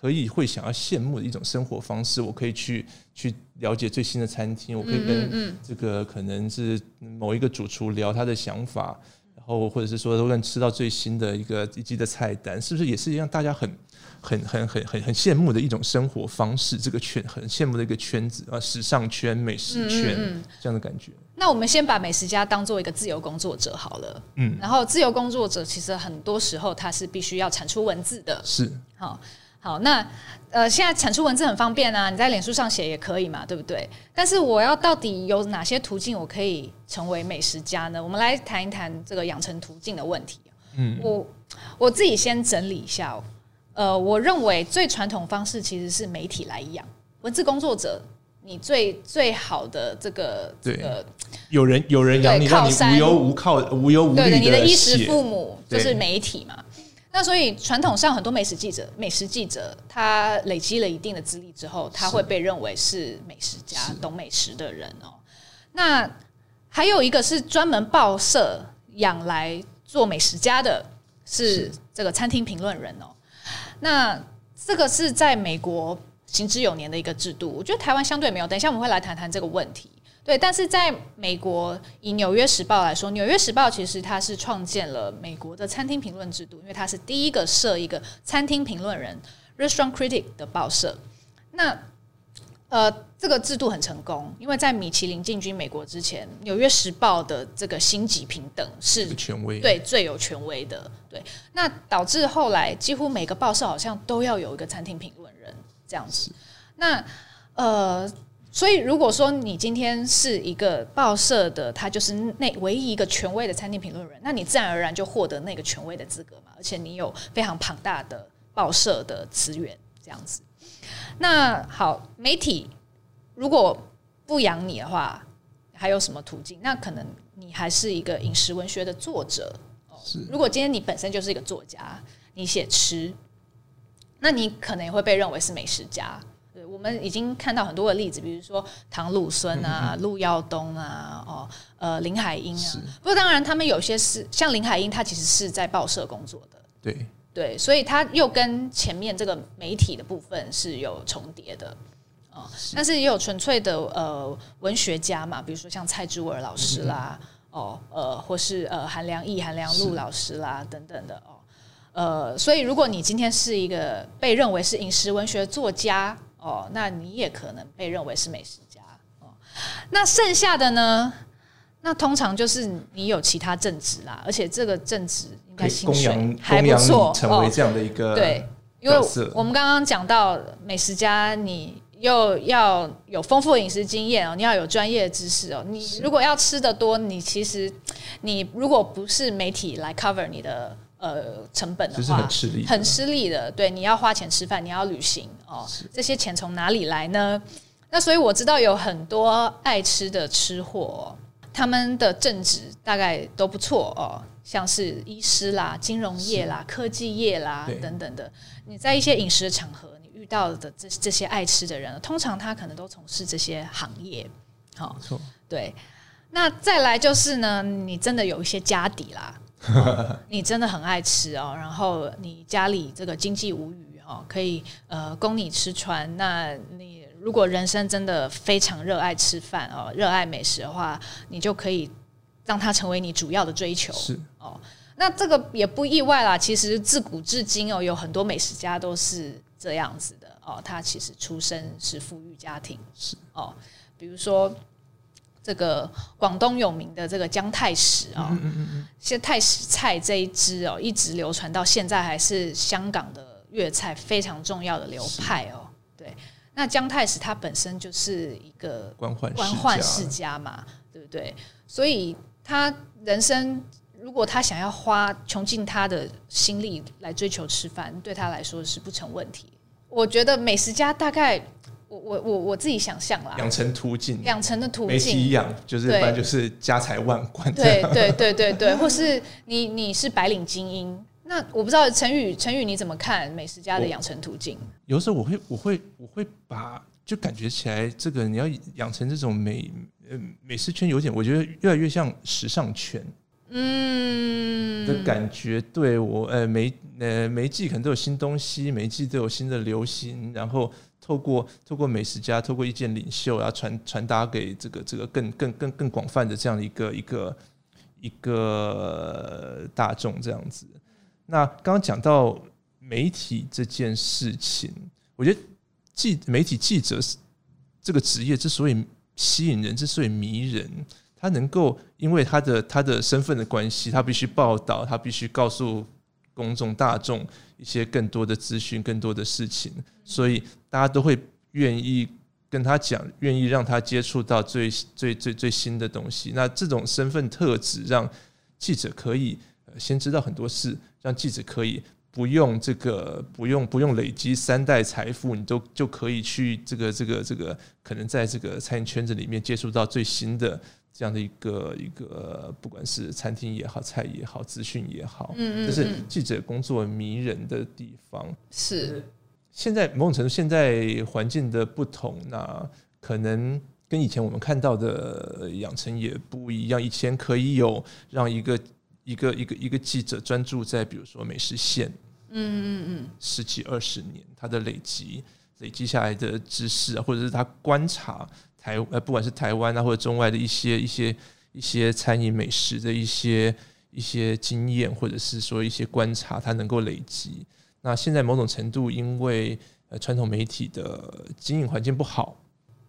可以会想要羡慕的一种生活方式，我可以去去了解最新的餐厅，我可以跟这个可能是某一个主厨聊他的想法，然后或者是说都能吃到最新的一个一季的菜单，是不是也是一样？大家很很很很很很羡慕的一种生活方式，这个圈很羡慕的一个圈子啊，时尚圈、美食圈这样的感觉。那我们先把美食家当做一个自由工作者好了，嗯，然后自由工作者其实很多时候他是必须要产出文字的，是好。好，那呃，现在产出文字很方便啊，你在脸书上写也可以嘛，对不对？但是我要到底有哪些途径，我可以成为美食家呢？我们来谈一谈这个养成途径的问题。嗯，我我自己先整理一下哦。呃，我认为最传统方式其实是媒体来养文字工作者，你最最好的这个这个有人有人养你，让你无忧无靠、无忧无虑的你的衣食父母就是媒体嘛。那所以传统上很多美食记者、美食记者，他累积了一定的资历之后，他会被认为是美食家、懂美食的人哦。那还有一个是专门报社养来做美食家的，是这个餐厅评论人哦。那这个是在美国行之有年的一个制度，我觉得台湾相对没有。等一下我们会来谈谈这个问题。对，但是在美国，以《纽约时报》来说，《纽约时报》其实它是创建了美国的餐厅评论制度，因为它是第一个设一个餐厅评论人 （restaurant critic） 的报社。那呃，这个制度很成功，因为在米其林进军美国之前，《纽约时报》的这个星级平等是权威，对，最有权威的。对，那导致后来几乎每个报社好像都要有一个餐厅评论人这样子。那呃。所以，如果说你今天是一个报社的，他就是那唯一一个权威的餐厅评论人，那你自然而然就获得那个权威的资格嘛，而且你有非常庞大的报社的资源，这样子。那好，媒体如果不养你的话，还有什么途径？那可能你还是一个饮食文学的作者。是。如果今天你本身就是一个作家，你写吃，那你可能也会被认为是美食家。我们已经看到很多的例子，比如说唐鲁孙啊、陆耀东啊、哦呃林海音啊。不过当然，他们有些是像林海音，他其实是在报社工作的。对对，所以他又跟前面这个媒体的部分是有重叠的啊。但是也有纯粹的呃文学家嘛，比如说像蔡之尔老师啦，哦呃或是呃韩良义、韩良露老师啦等等的哦。呃，所以如果你今天是一个被认为是饮食文学作家。哦，那你也可能被认为是美食家哦。那剩下的呢？那通常就是你有其他正职啦，而且这个正职应该薪水还不错，成为这样的一个、哦、对，因为我们刚刚讲到美食家，你又要有丰富的饮食经验哦，你要有专业的知识哦，你如果要吃的多，你其实你如果不是媒体来 cover 你的呃成本的话，很吃力，很吃力的。对，你要花钱吃饭，你要旅行哦，这些钱从哪里来呢？那所以我知道有很多爱吃的吃货、哦。他们的正职大概都不错哦，像是医师啦、金融业啦、科技业啦等等的。你在一些饮食的场合，你遇到的这这些爱吃的人，通常他可能都从事这些行业。好，对。那再来就是呢，你真的有一些家底啦，哦、你真的很爱吃哦，然后你家里这个经济无虞哦，可以呃供你吃穿，那你。如果人生真的非常热爱吃饭哦，热爱美食的话，你就可以让它成为你主要的追求。是哦，那这个也不意外啦。其实自古至今哦，有很多美食家都是这样子的哦。他其实出身是富裕家庭，是哦。比如说这个广东有名的这个姜太史哦，嗯嗯嗯，现太史菜这一支哦，一直流传到现在，还是香港的粤菜非常重要的流派哦。对。那姜太史他本身就是一个官宦官宦世家嘛，对不对？所以他人生如果他想要花穷尽他的心力来追求吃饭，对他来说是不成问题。我觉得美食家大概我我我我自己想象啦，养成途径，养成的途径，媒体一样，就是一般就是家财万贯，对对对对对，或是你你是白领精英。那我不知道陈宇，陈宇你怎么看美食家的养成途径？有时候我会，我会，我会把就感觉起来，这个你要养成这种美呃美食圈，有点我觉得越来越像时尚圈，嗯的感觉。对我呃每呃每一季可能都有新东西，每一季都有新的流行，然后透过透过美食家，透过意见领袖，然后传传达给这个这个更更更更广泛的这样的一个一个一个大众这样子。那刚刚讲到媒体这件事情，我觉得记媒体记者这个职业之所以吸引人，之所以迷人，他能够因为他的他的身份的关系，他必须报道，他必须告诉公众大众一些更多的资讯、更多的事情，所以大家都会愿意跟他讲，愿意让他接触到最最最最新的东西。那这种身份特质让记者可以先知道很多事。让记者可以不用这个，不用不用累积三代财富，你都就可以去这个这个这个，可能在这个餐饮圈子里面接触到最新的这样的一个一个，不管是餐厅也好，菜也好，资讯也好，嗯嗯，这是记者工作迷人的地方。是现在某种程度，现在环境的不同，那可能跟以前我们看到的养成也不一样。以前可以有让一个。一个一个一个记者专注在比如说美食线，嗯嗯嗯，十几二十年，他的累积累积下来的知识啊，或者是他观察台呃，不管是台湾啊或者中外的一些一些一些餐饮美食的一些一些经验，或者是说一些观察，他能够累积。那现在某种程度，因为呃传统媒体的经营环境不好，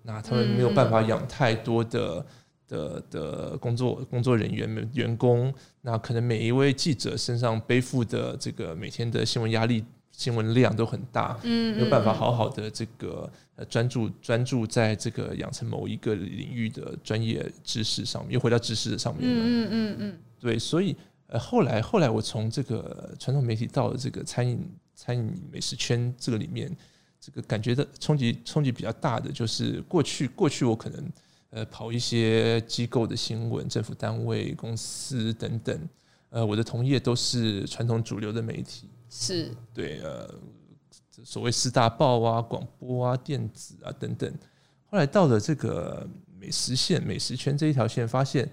那他们没有办法养太多的。的的工作工作人员员工，那可能每一位记者身上背负的这个每天的新闻压力、新闻量都很大，嗯，没有办法好好的这个呃专注专注在这个养成某一个领域的专业知识上面，又回到知识上面了，嗯嗯嗯，对，所以呃后来后来我从这个传统媒体到了这个餐饮餐饮美食圈这个里面，这个感觉的冲击冲击比较大的就是过去过去我可能。呃，跑一些机构的新闻、政府单位、公司等等。呃，我的同业都是传统主流的媒体，是对呃，所谓四大报啊、广播啊、电子啊等等。后来到了这个美食线、美食圈这一条线，发现。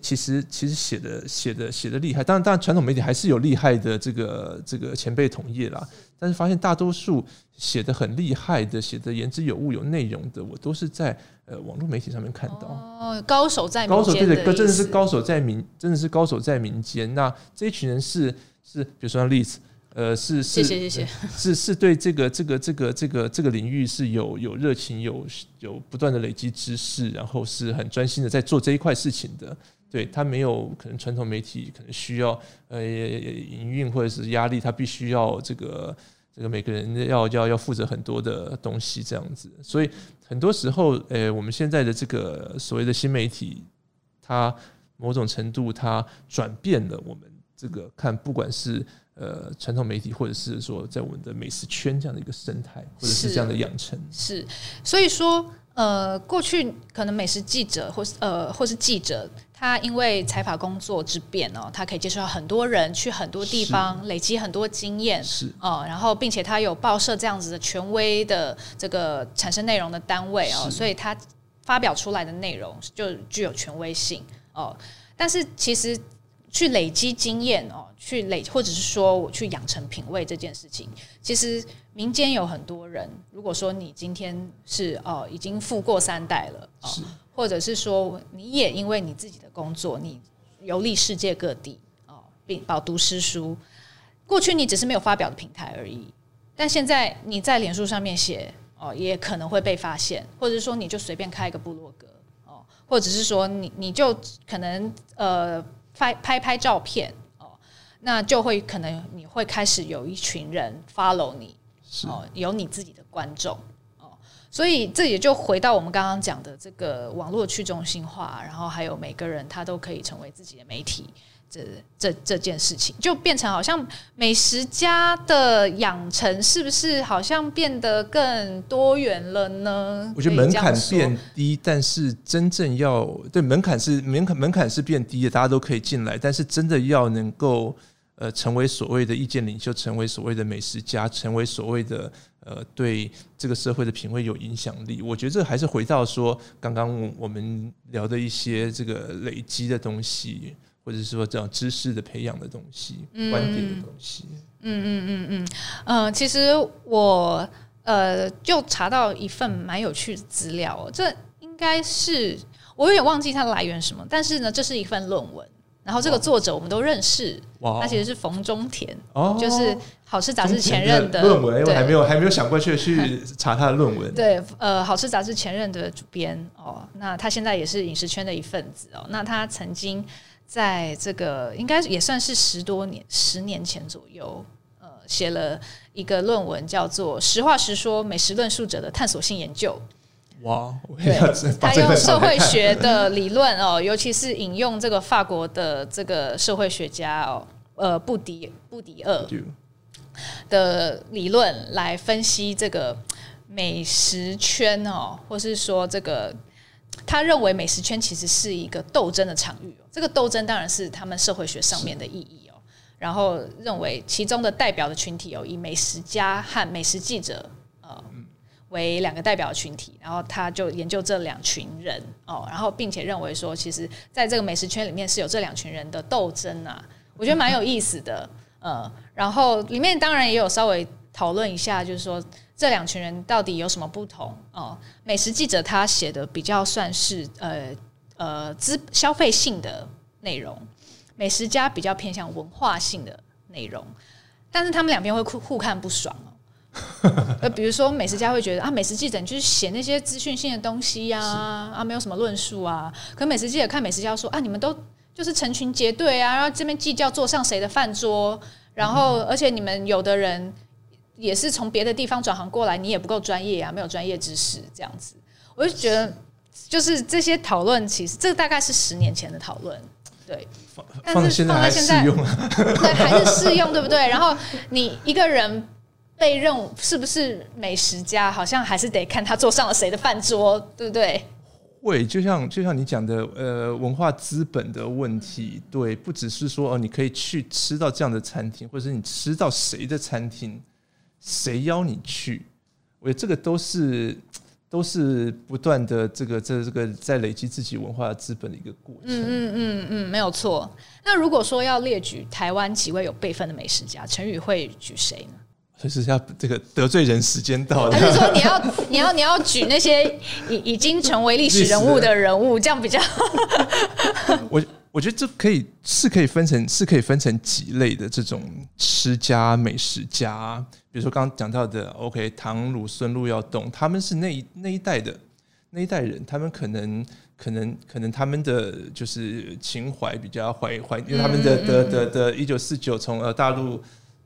其实其实写的写的写的厉害，当然当然传统媒体还是有厉害的这个这个前辈同业啦，但是发现大多数写的很厉害的、写的言之有物、有内容的，我都是在呃网络媒体上面看到。哦，高手在民间，高手对对，真的是高手在民，真的是高手在民间。那这一群人是是，比如说像例子，呃，是是，谢谢谢谢，是是对这个这个这个这个这个领域是有有热情，有有不断的累积知识，然后是很专心的在做这一块事情的。对，他没有可能传统媒体可能需要呃营运或者是压力，他必须要这个这个每个人要要要负责很多的东西这样子。所以很多时候，呃，我们现在的这个所谓的新媒体，它某种程度它转变了我们这个看，不管是。呃，传统媒体或者是说在我们的美食圈这样的一个生态，或者是这样的养成是，是，所以说，呃，过去可能美食记者或是呃或是记者，他因为采访工作之便哦，他可以接触到很多人，去很多地方，累积很多经验，是哦、呃，然后并且他有报社这样子的权威的这个产生内容的单位哦，所以他发表出来的内容就具有权威性哦，但是其实。去累积经验哦，去累或者是说我去养成品味这件事情，其实民间有很多人。如果说你今天是哦已经富过三代了，哦，或者是说你也因为你自己的工作，你游历世界各地哦，并饱读诗书。过去你只是没有发表的平台而已，但现在你在脸书上面写哦，也可能会被发现，或者是说你就随便开一个部落格哦，或者是说你你就可能呃。拍拍拍照片哦，那就会可能你会开始有一群人 follow 你哦，有你自己的观众哦，所以这也就回到我们刚刚讲的这个网络去中心化，然后还有每个人他都可以成为自己的媒体。这这这件事情就变成好像美食家的养成是不是好像变得更多元了呢？我觉得门槛变低，但是真正要对门槛是门槛门槛是变低的，大家都可以进来。但是真的要能够呃成为所谓的意见领袖，成为所谓的美食家，成为所谓的呃对这个社会的品味有影响力，我觉得这还是回到说刚刚我们聊的一些这个累积的东西。或者是说这样知识的培养的东西，嗯、观点的东西，嗯嗯嗯嗯，呃，其实我呃就查到一份蛮有趣的资料，这应该是我有点忘记它的来源什么，但是呢，这是一份论文，然后这个作者我们都认识，他其实是冯中田，哦，就是《好吃杂志》前任的论文，因为还没有还没有想过去去查他的论文，对，呃，《好吃杂志》前任的主编哦，那他现在也是饮食圈的一份子哦，那他曾经。在这个应该也算是十多年、十年前左右，呃，写了一个论文，叫做《实话实说：美食论述者的探索性研究》。哇，对，他用社会学的理论哦，尤其是引用这个法国的这个社会学家哦，呃，布迪布迪厄的理论来分析这个美食圈哦，或是说这个。他认为美食圈其实是一个斗争的场域，哦这个斗争当然是他们社会学上面的意义哦。然后认为其中的代表的群体有以美食家和美食记者呃为两个代表群体，然后他就研究这两群人哦，然后并且认为说，其实在这个美食圈里面是有这两群人的斗争啊，我觉得蛮有意思的，呃，然后里面当然也有稍微讨论一下，就是说。这两群人到底有什么不同？哦，美食记者他写的比较算是呃呃资消费性的内容，美食家比较偏向文化性的内容，但是他们两边会互互看不爽。呃，比如说美食家会觉得啊，美食记者就是写那些资讯性的东西呀，啊，啊没有什么论述啊。可美食记者看美食家说啊，你们都就是成群结队啊，然后这边计较坐上谁的饭桌，然后而且你们有的人。也是从别的地方转行过来，你也不够专业啊，没有专业知识这样子，我就觉得就是这些讨论，其实这个大概是十年前的讨论，对，但是放在现在，对，还是适用，对不对？然后你一个人被认是不是美食家，好像还是得看他坐上了谁的饭桌，对不对？会，就像就像你讲的，呃，文化资本的问题，对，不只是说哦，你可以去吃到这样的餐厅，或者是你吃到谁的餐厅。谁邀你去？我觉得这个都是都是不断的这个这这个在累积自己文化资本的一个过程。嗯嗯嗯嗯，没有错。那如果说要列举台湾几位有辈分的美食家，陈宇会举谁呢？所以是要这个得罪人时间到了，还是说你要你要你要举那些已已经成为历史人物的人物，这样比较？我我觉得这可以是可以分成是可以分成几类的这种吃家美食家，比如说刚刚讲到的，OK，唐鲁孙路要动，他们是那一那一代的那一代人，他们可能可能可能他们的就是情怀比较怀怀，因为他们的的的的一九四九从呃大陆。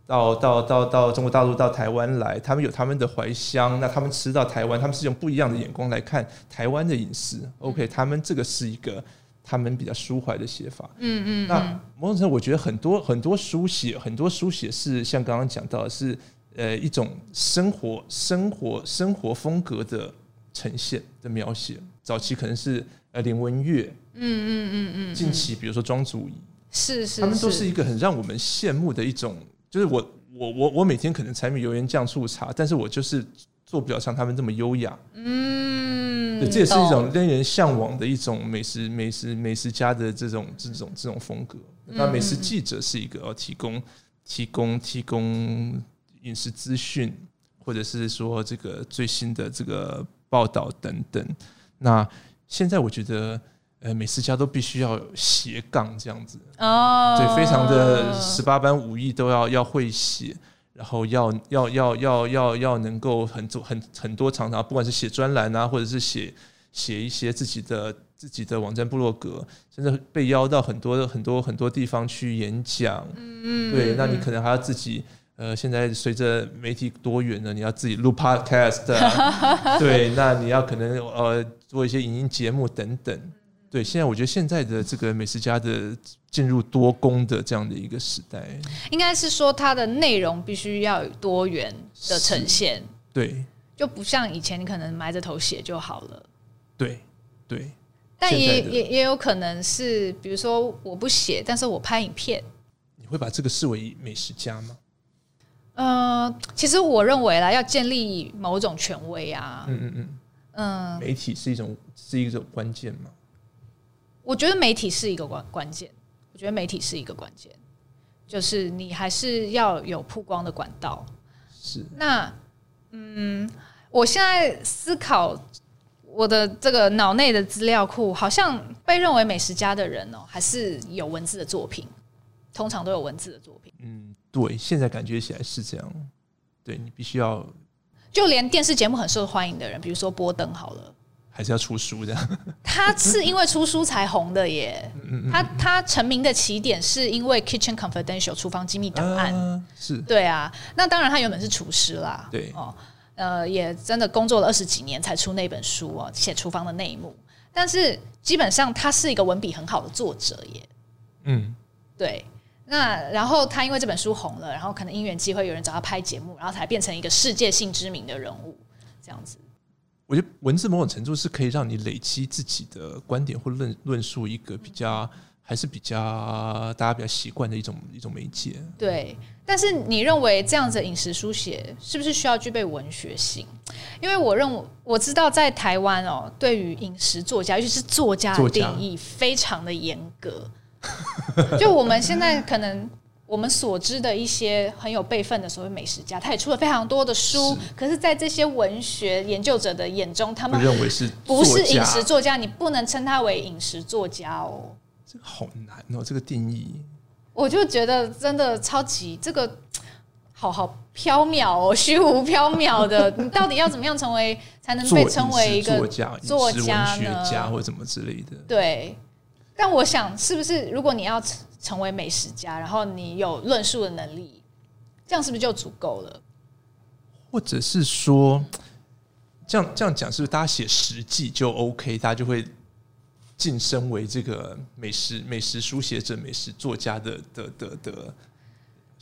到到到到中国大陆到台湾来，他们有他们的怀乡，那他们吃到台湾，他们是用不一样的眼光来看台湾的饮食。OK，他们这个是一个他们比较抒怀的写法。嗯嗯。那某种程度，我觉得很多很多书写，很多书写是像刚刚讲到的是呃一种生活生活生活风格的呈现的描写。早期可能是呃林文月，嗯嗯嗯嗯。近期比如说庄祖仪，是是，他们都是一个很让我们羡慕的一种。就是我我我我每天可能柴米油盐酱醋茶，但是我就是做不了像他们这么优雅。嗯，对，这也是一种令人向往的一种美食美食美食家的这种这种这种风格。那美食记者是一个要提供提供提供饮食资讯，或者是说这个最新的这个报道等等。那现在我觉得。呃，美食家都必须要斜杠这样子哦，对，非常的十八般武艺都要要会写，然后要要要要要要能够很多很很多常常不管是写专栏啊，或者是写写一些自己的自己的网站部落格，甚至被邀到很多很多很多地方去演讲，嗯，对，那你。可能还要自己呃，现在随着媒体多元呢，你要自己录 podcast，啊，对，那你要可能呃做一些影音节目等等。对，现在我觉得现在的这个美食家的进入多工的这样的一个时代，应该是说它的内容必须要有多元的呈现，对，就不像以前你可能埋着头写就好了，对对，但也也也有可能是，比如说我不写，但是我拍影片，你会把这个视为美食家吗？呃，其实我认为啦，要建立某种权威啊，嗯嗯嗯。嗯，媒体是一种是一种关键吗？我觉得媒体是一个关关键，我觉得媒体是一个关键，就是你还是要有曝光的管道。是。那，嗯，我现在思考我的这个脑内的资料库，好像被认为美食家的人哦，还是有文字的作品，通常都有文字的作品。嗯，对，现在感觉起来是这样。对，你必须要，就连电视节目很受欢迎的人，比如说波登好了。还是要出书这样，他是因为出书才红的耶。他他成名的起点是因为《Kitchen Confidential》厨房机密档案，啊、是对啊。那当然他原本是厨师啦，对哦，呃，也真的工作了二十几年才出那本书哦，写厨房的内幕。但是基本上他是一个文笔很好的作者耶。嗯，对。那然后他因为这本书红了，然后可能因缘机会有人找他拍节目，然后才变成一个世界性知名的人物，这样子。我觉得文字某种程度是可以让你累积自己的观点或论论述一个比较还是比较大家比较习惯的一种一种媒介。对，但是你认为这样子的饮食书写是不是需要具备文学性？因为我认为我知道在台湾哦，对于饮食作家，尤其是作家的定义非常的严格。就我们现在可能。我们所知的一些很有辈分的所谓美食家，他也出了非常多的书。是，可是，在这些文学研究者的眼中，他们认为是不是饮食作家？你不能称他为饮食作家哦。这个好难哦，这个定义。我就觉得真的超级这个 好好缥缈哦，虚无缥缈的。你到底要怎么样成为才能被称为一个作家、作家呢？学家或者什么之类的？对。但我想，是不是如果你要成成为美食家，然后你有论述的能力，这样是不是就足够了？或者是说，这样这样讲，是不是大家写食记就 OK，大家就会晋升为这个美食美食书写者、美食作家的的的的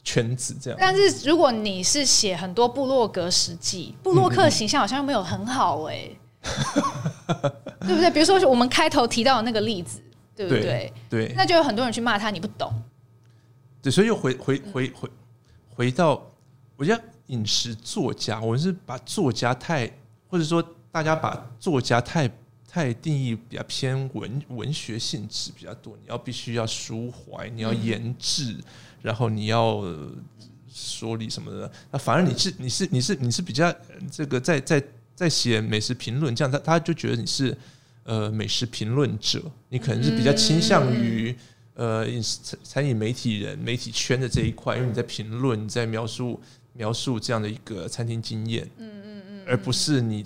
圈子？这样。但是如果你是写很多部落格食记，部落客形象好像又没有很好哎、欸，对不对？比如说我们开头提到的那个例子。对不对？对，对，那就有很多人去骂他，你不懂。对，所以又回回回回回到，我觉得饮食作家，我们是把作家太，或者说大家把作家太太定义比较偏文文学性质比较多。你要必须要抒怀，你要言志，嗯、然后你要说理什么的。那反而你是你是你是你是比较这个在在在写美食评论，这样他他就觉得你是。呃，美食评论者，你可能是比较倾向于呃饮食餐饮媒体人、媒体圈的这一块，因为你在评论、你在描述描述这样的一个餐厅经验，嗯嗯嗯，而不是你，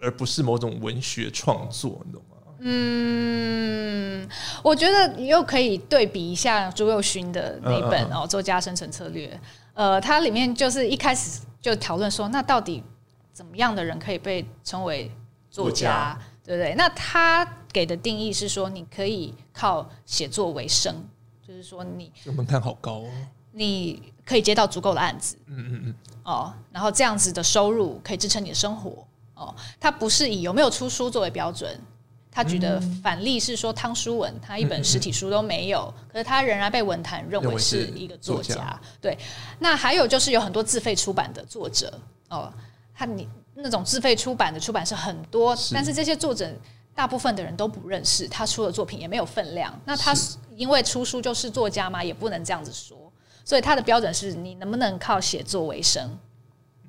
而不是某种文学创作，你懂吗？嗯，我觉得你又可以对比一下朱佑勋的那本哦《作家生存策略》。呃，它里面就是一开始就讨论说，那到底怎么样的人可以被称为作家，作家对不对？那他给的定义是说，你可以靠写作为生，就是说你门槛好高哦，你可以接到足够的案子，嗯嗯嗯，哦，然后这样子的收入可以支撑你的生活，哦，他不是以有没有出书作为标准。他举的反例是说，汤书文他一本实体书都没有，可是他仍然被文坛认为是一个作家。对，那还有就是有很多自费出版的作者哦，他你那种自费出版的出版社很多，但是这些作者大部分的人都不认识，他出的作品也没有分量。那他因为出书就是作家吗？也不能这样子说。所以他的标准是你能不能靠写作为生？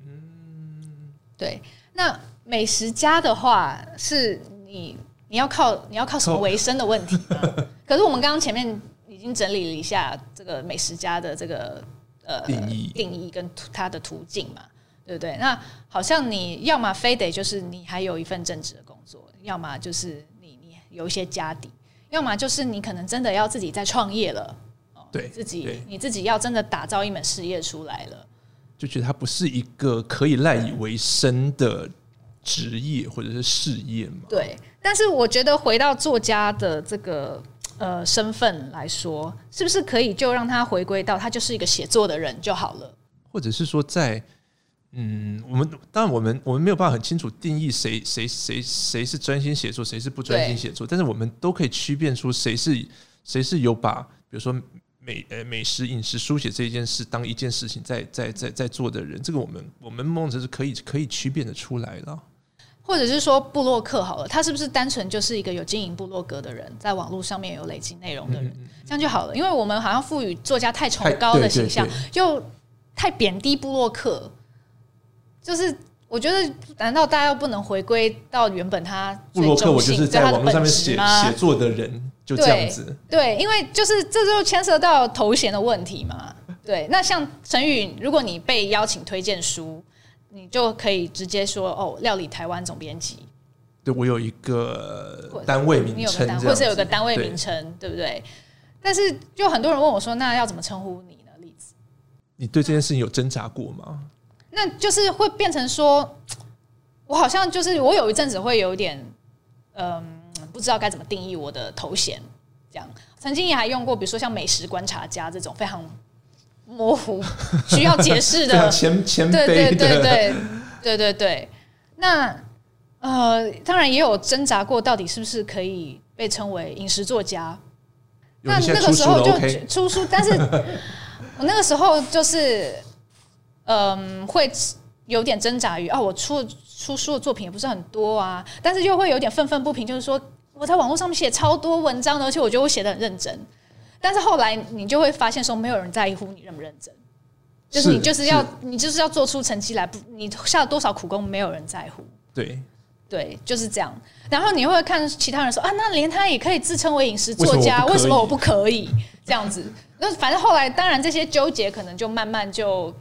嗯，对。那美食家的话是你。你要靠你要靠什么为生的问题呢？可是我们刚刚前面已经整理了一下这个美食家的这个呃定义定义跟他的途径嘛，对不对？那好像你要么非得就是你还有一份正职的工作，要么就是你你有一些家底，要么就是你可能真的要自己在创业了。对，自己你自己要真的打造一门事业出来了，就觉得它不是一个可以赖以为生的职业或者是事业嘛？对。但是我觉得回到作家的这个呃身份来说，是不是可以就让他回归到他就是一个写作的人就好了？或者是说在，在嗯，我们当然我们我们没有办法很清楚定义谁谁谁谁是专心写作，谁是不专心写作，但是我们都可以区辨出谁是谁是有把比如说美呃美食饮食书写这一件事当一件事情在在在在做的人，这个我们我们梦着是可以可以区辨的出来的。或者是说布洛克好了，他是不是单纯就是一个有经营布洛格的人，在网络上面有累积内容的人，这样就好了？因为我们好像赋予作家太崇高的形象，就太贬低部落客。就是我觉得，难道大家又不能回归到原本他布洛克？我就是在网络上面写写作的人，就这样子。对，因为就是这就牵涉到头衔的问题嘛。对，那像陈宇，如果你被邀请推荐书。你就可以直接说哦，料理台湾总编辑。对，我有一个单位名称，或者有个单位名称，对不对？但是就很多人问我说，那要怎么称呼你呢？例子，你对这件事情有挣扎过吗？那就是会变成说，我好像就是我有一阵子会有点，嗯，不知道该怎么定义我的头衔。这样，曾经也还用过，比如说像美食观察家这种非常。模糊，需要解释的 前前对对对对对对对。那呃，当然也有挣扎过，到底是不是可以被称为饮食作家？那那个时候就出书，但是 我那个时候就是嗯、呃，会有点挣扎于啊，我出出书的作品也不是很多啊，但是又会有点愤愤不平，就是说我在网络上面写超多文章的，而且我觉得我写的很认真。但是后来你就会发现说，没有人在乎你认不认真，就是你就是要你就是要做出成绩来，不你下了多少苦功，没有人在乎。对对，就是这样。然后你会看其他人说啊，那连他也可以自称为饮食作家，为什么我不可以这样子？那反正后来当然这些纠结可能就慢慢就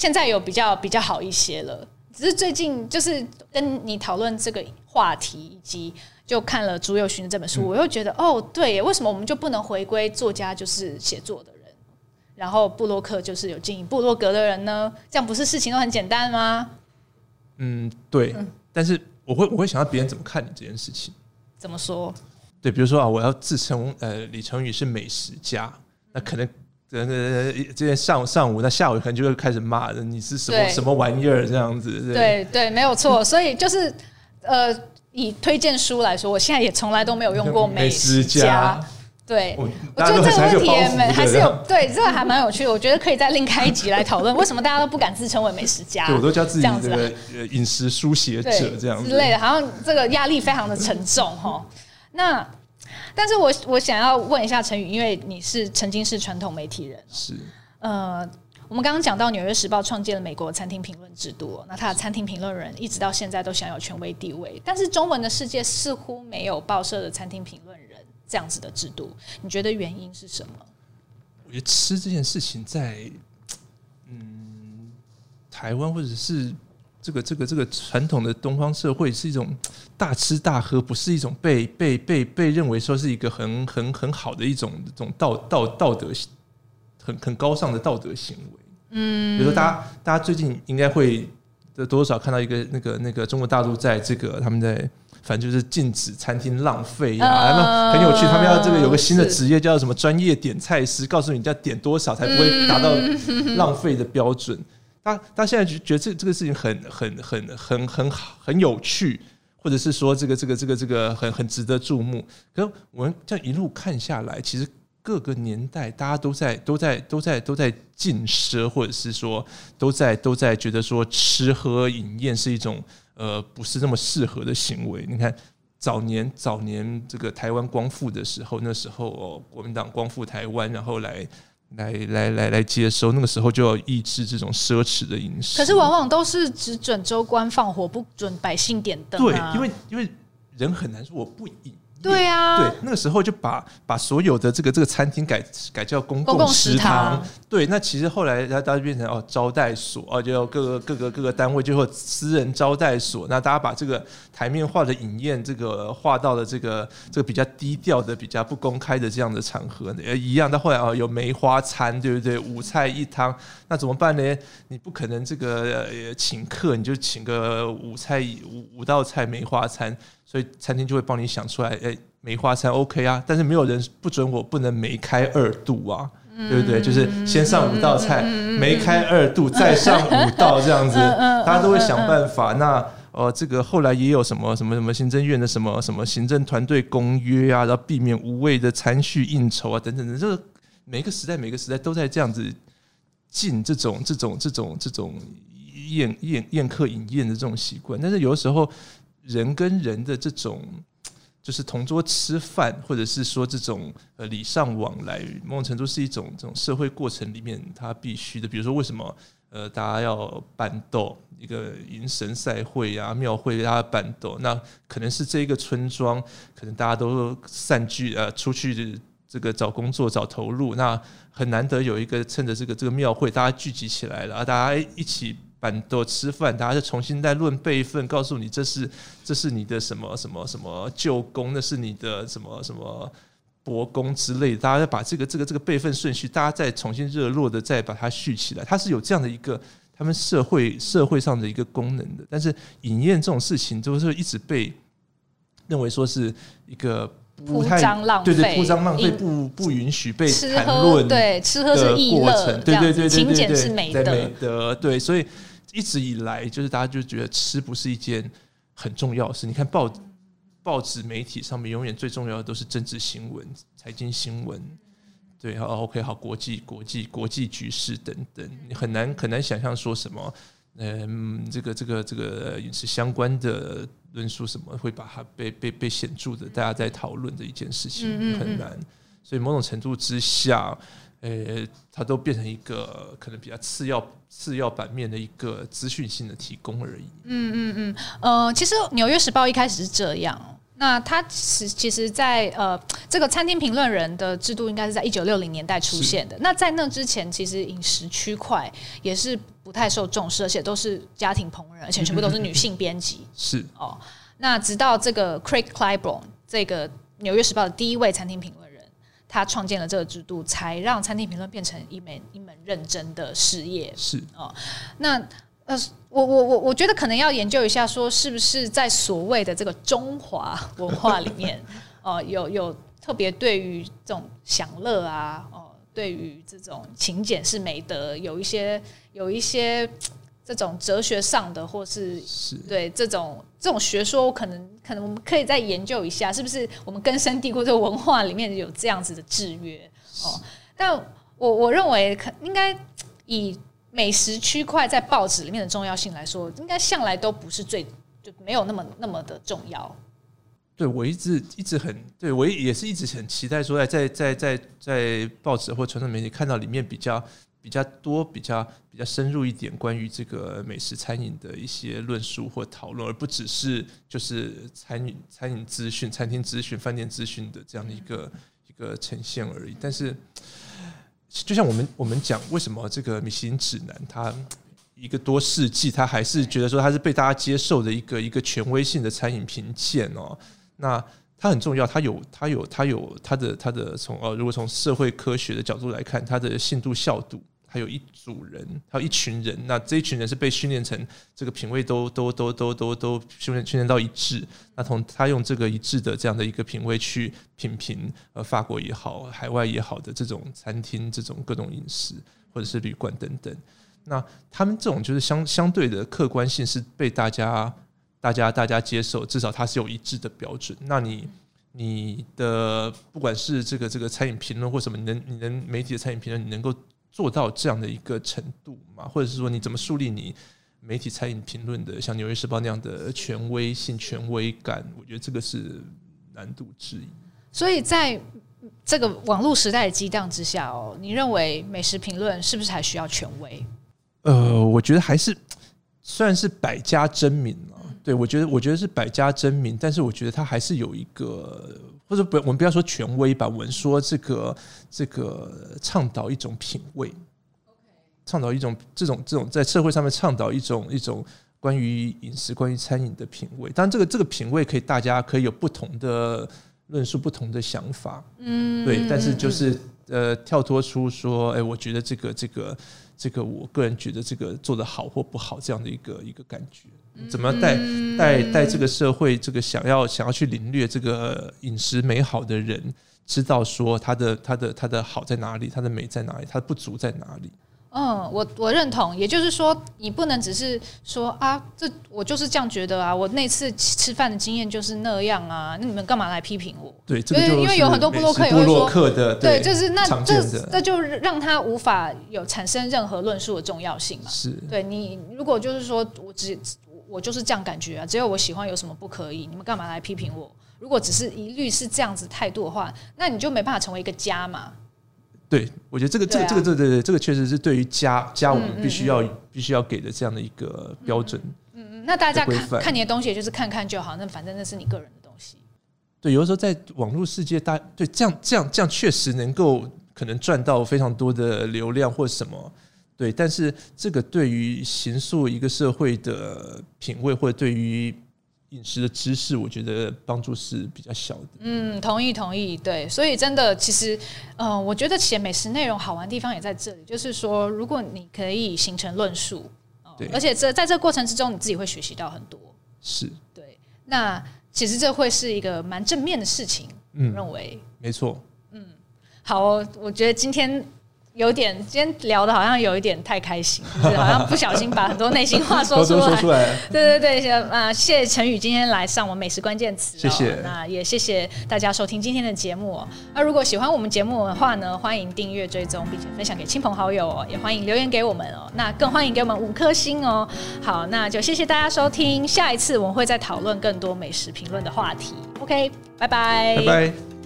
现在有比较比较好一些了。只是最近就是跟你讨论这个话题以及。就看了朱宥勋的这本书，我又觉得哦，对，为什么我们就不能回归作家就是写作的人，然后布洛克就是有经营布洛格的人呢？这样不是事情都很简单吗？嗯，对。嗯、但是我会我会想到别人怎么看你这件事情。怎么说？对，比如说啊，我要自称呃李成宇是美食家，那可能呃今天上上午，那下午可能就会开始骂人，你是什么什么玩意儿这样子。对对，对，没有错。所以就是呃。以推荐书来说，我现在也从来都没有用过美食家。对，我，我觉得这个问题也没还是有对这个还蛮有趣的。我觉得可以再另开一集来讨论，为什么大家都不敢自称为美食家？对，我都叫自己这个饮食书写者这样子之类的，好像这个压力非常的沉重哈。那，但是我我想要问一下陈宇，因为你是曾经是传统媒体人，是呃。我们刚刚讲到《纽约时报》创建了美国餐厅评论制度，那他的餐厅评论人一直到现在都享有权威地位。但是中文的世界似乎没有报社的餐厅评论人这样子的制度，你觉得原因是什么？我觉得吃这件事情在嗯台湾或者是这个这个这个传统的东方社会是一种大吃大喝，不是一种被被被被认为说是一个很很很好的一种这种道道道德很很高尚的道德行为。嗯，比如说大家大家最近应该会多多少看到一个那个那个中国大陆在这个他们在。反正就是禁止餐厅浪费呀、啊，那很有趣。他们要这个有个新的职业叫什么专业点菜师，告诉你要点多少才不会达到浪费的标准。他他现在就觉得这这个事情很很很很很好，很有趣，或者是说这个这个这个这个很很值得注目。可是我们这样一路看下来，其实各个年代大家都在都在都在都在禁奢，或者是说都在都在觉得说吃喝饮宴是一种。呃，不是那么适合的行为。你看，早年早年这个台湾光复的时候，那时候哦，国民党光复台湾，然后来来来来来接收，那个时候就要抑制这种奢侈的饮食。可是往往都是只准州官放火，不准百姓点灯啊。对，因为因为人很难说我不饮。对啊，对，那个时候就把把所有的这个这个餐厅改改叫公共食堂。对，那其实后来它大家变成哦招待所哦，就各个各个各个单位就会私人招待所。那大家把这个台面化的饮宴这个划到了这个这个比较低调的、比较不公开的这样的场合，呃，一样。到后来啊，有梅花餐，对不对？五菜一汤，那怎么办呢？你不可能这个呃请客，你就请个五菜五五道菜梅花餐。所以餐厅就会帮你想出来，哎，梅花餐 OK 啊，但是没有人不准我不能梅开二度啊，对不对？就是先上五道菜，梅开二度，再上五道这样子，大家都会想办法。那呃，这个后来也有什么什么什么行政院的什么什么行政团队公约啊，然后避免无谓的餐叙应酬啊，等等的。这个每个时代每个时代都在这样子进这种这种这种这种宴宴宴客饮宴的这种习惯，但是有的时候。人跟人的这种，就是同桌吃饭，或者是说这种呃礼尚往来，某种程度是一种这种社会过程里面它必须的。比如说，为什么呃大家要办斗，一个迎神赛会啊，庙会大家办斗，那可能是这一个村庄，可能大家都散聚呃出去这个找工作找投入，那很难得有一个趁着这个这个庙会，大家聚集起来了，大家一起。办桌吃饭，大家就重新再论辈分，告诉你这是这是你的什么什么什么舅公，那是你的什么什么伯公之类的。大家再把这个这个这个辈分顺序，大家再重新热络的再把它续起来。它是有这样的一个他们社会社会上的一个功能的。但是饮宴这种事情，就是一直被认为说是一个不太铺张浪费，对对，铺张浪费不不允许被谈论。对，吃喝是艺乐，对对对对对，勤俭是美德，美德对，所以。一直以来，就是大家就觉得吃不是一件很重要的事。你看报报纸媒体上面，永远最重要的都是政治新闻、财经新闻，对，好，OK，好，国际、国际、国际局势等等，你很难很难想象说什么，嗯，这个这个这个饮食相关的论述什么会把它被被被显著的大家在讨论的一件事情很难，所以某种程度之下。呃、欸，它都变成一个可能比较次要、次要版面的一个资讯性的提供而已。嗯嗯嗯，呃，其实《纽约时报》一开始是这样。那它其其实在，在呃，这个餐厅评论人的制度应该是在一九六零年代出现的。那在那之前，其实饮食区块也是不太受重视，而且都是家庭烹饪，而且全部都是女性编辑。是哦。那直到这个 Craig Claiborne 这个《纽约时报》的第一位餐厅评论。他创建了这个制度，才让餐厅评论变成一门一门认真的事业。是哦，那呃，我我我我觉得可能要研究一下，说是不是在所谓的这个中华文化里面，哦、呃，有有特别对于这种享乐啊，哦、呃，对于这种勤俭是美德，有一些有一些。这种哲学上的，或是对这种这种学说，我可能可能我们可以再研究一下，是不是我们根深蒂固这个文化里面有这样子的制约哦？但我我认为，可应该以美食区块在报纸里面的重要性来说，应该向来都不是最就没有那么那么的重要。对，我一直一直很对我也是一直很期待说，在在在在在报纸或传统媒体看到里面比较。比较多、比较比较深入一点关于这个美食餐饮的一些论述或讨论，而不只是就是餐饮餐饮资讯、餐厅资讯、饭店资讯的这样的一个一个呈现而已。但是，就像我们我们讲，为什么这个米其林指南它一个多世纪，它还是觉得说它是被大家接受的一个一个权威性的餐饮评鉴哦？那它很重要，它有它有它有它的它的从呃，如果从社会科学的角度来看，它的信度效度，还有一组人，还有一群人，那这一群人是被训练成这个品味都都都都都都训练训练到一致。那从他用这个一致的这样的一个品味去品评，呃，法国也好，海外也好的这种餐厅，这种各种饮食或者是旅馆等等，那他们这种就是相相对的客观性是被大家。大家大家接受，至少它是有一致的标准。那你你的不管是这个这个餐饮评论或什么，你能你能媒体的餐饮评论，你能够做到这样的一个程度嘛？或者是说你怎么树立你媒体餐饮评论的像《纽约时报》那样的权威性、权威感？我觉得这个是难度之一。所以在这个网络时代的激荡之下，哦，你认为美食评论是不是还需要权威？呃，我觉得还是虽然是百家争鸣了。对，我觉得，我觉得是百家争鸣，但是我觉得它还是有一个，或者不，我们不要说权威吧，我们说这个这个倡导一种品味，倡导一种这种这种在社会上面倡导一种一种关于饮食、关于餐饮的品味。当然，这个这个品味可以大家可以有不同的论述、不同的想法，嗯，对，但是就是呃，跳脱出说，哎，我觉得这个这个这个，我个人觉得这个做的好或不好这样的一个一个感觉。怎么带带带这个社会，这个想要想要去领略这个饮食美好的人，知道说他的他的他的好在哪里，他的美在哪里，他的不足在哪里？嗯，我我认同。也就是说，你不能只是说啊，这我就是这样觉得啊，我那次吃饭的经验就是那样啊，那你们干嘛来批评我？对，因为有很多布洛克也会说的，对，就是那这这就让他无法有产生任何论述的重要性嘛。是对你如果就是说我只。我就是这样感觉啊，只有我喜欢，有什么不可以？你们干嘛来批评我？如果只是一律是这样子态度的话，那你就没办法成为一个家嘛。对，我觉得这个、这个、这个、这个、对对，这个确实是对于家家我们必须要、必须要给的这样的一个标准。嗯嗯，那大家看看你的东西，也就是看看就好。那反正那是你个人的东西。对，有的时候在网络世界，大对这样这样这样确实能够可能赚到非常多的流量或什么。对，但是这个对于形塑一个社会的品味，或者对于饮食的知识，我觉得帮助是比较小的。嗯，同意同意。对，所以真的，其实，呃，我觉得写美食内容好玩的地方也在这里，就是说，如果你可以形成论述，呃、对，而且这在这个过程之中，你自己会学习到很多。是，对。那其实这会是一个蛮正面的事情，嗯，认为没错。嗯，好、哦，我觉得今天。有点，今天聊的好像有一点太开心，就是好像不小心把很多内心话说 出来。对对对，啊，谢谢陈宇今天来上我们美食关键词，谢谢。那也谢谢大家收听今天的节目。那如果喜欢我们节目的话呢，欢迎订阅追踪，并且分享给亲朋好友哦。也欢迎留言给我们哦。那更欢迎给我们五颗星哦。好，那就谢谢大家收听。下一次我们会再讨论更多美食评论的话题。OK，拜拜。拜拜。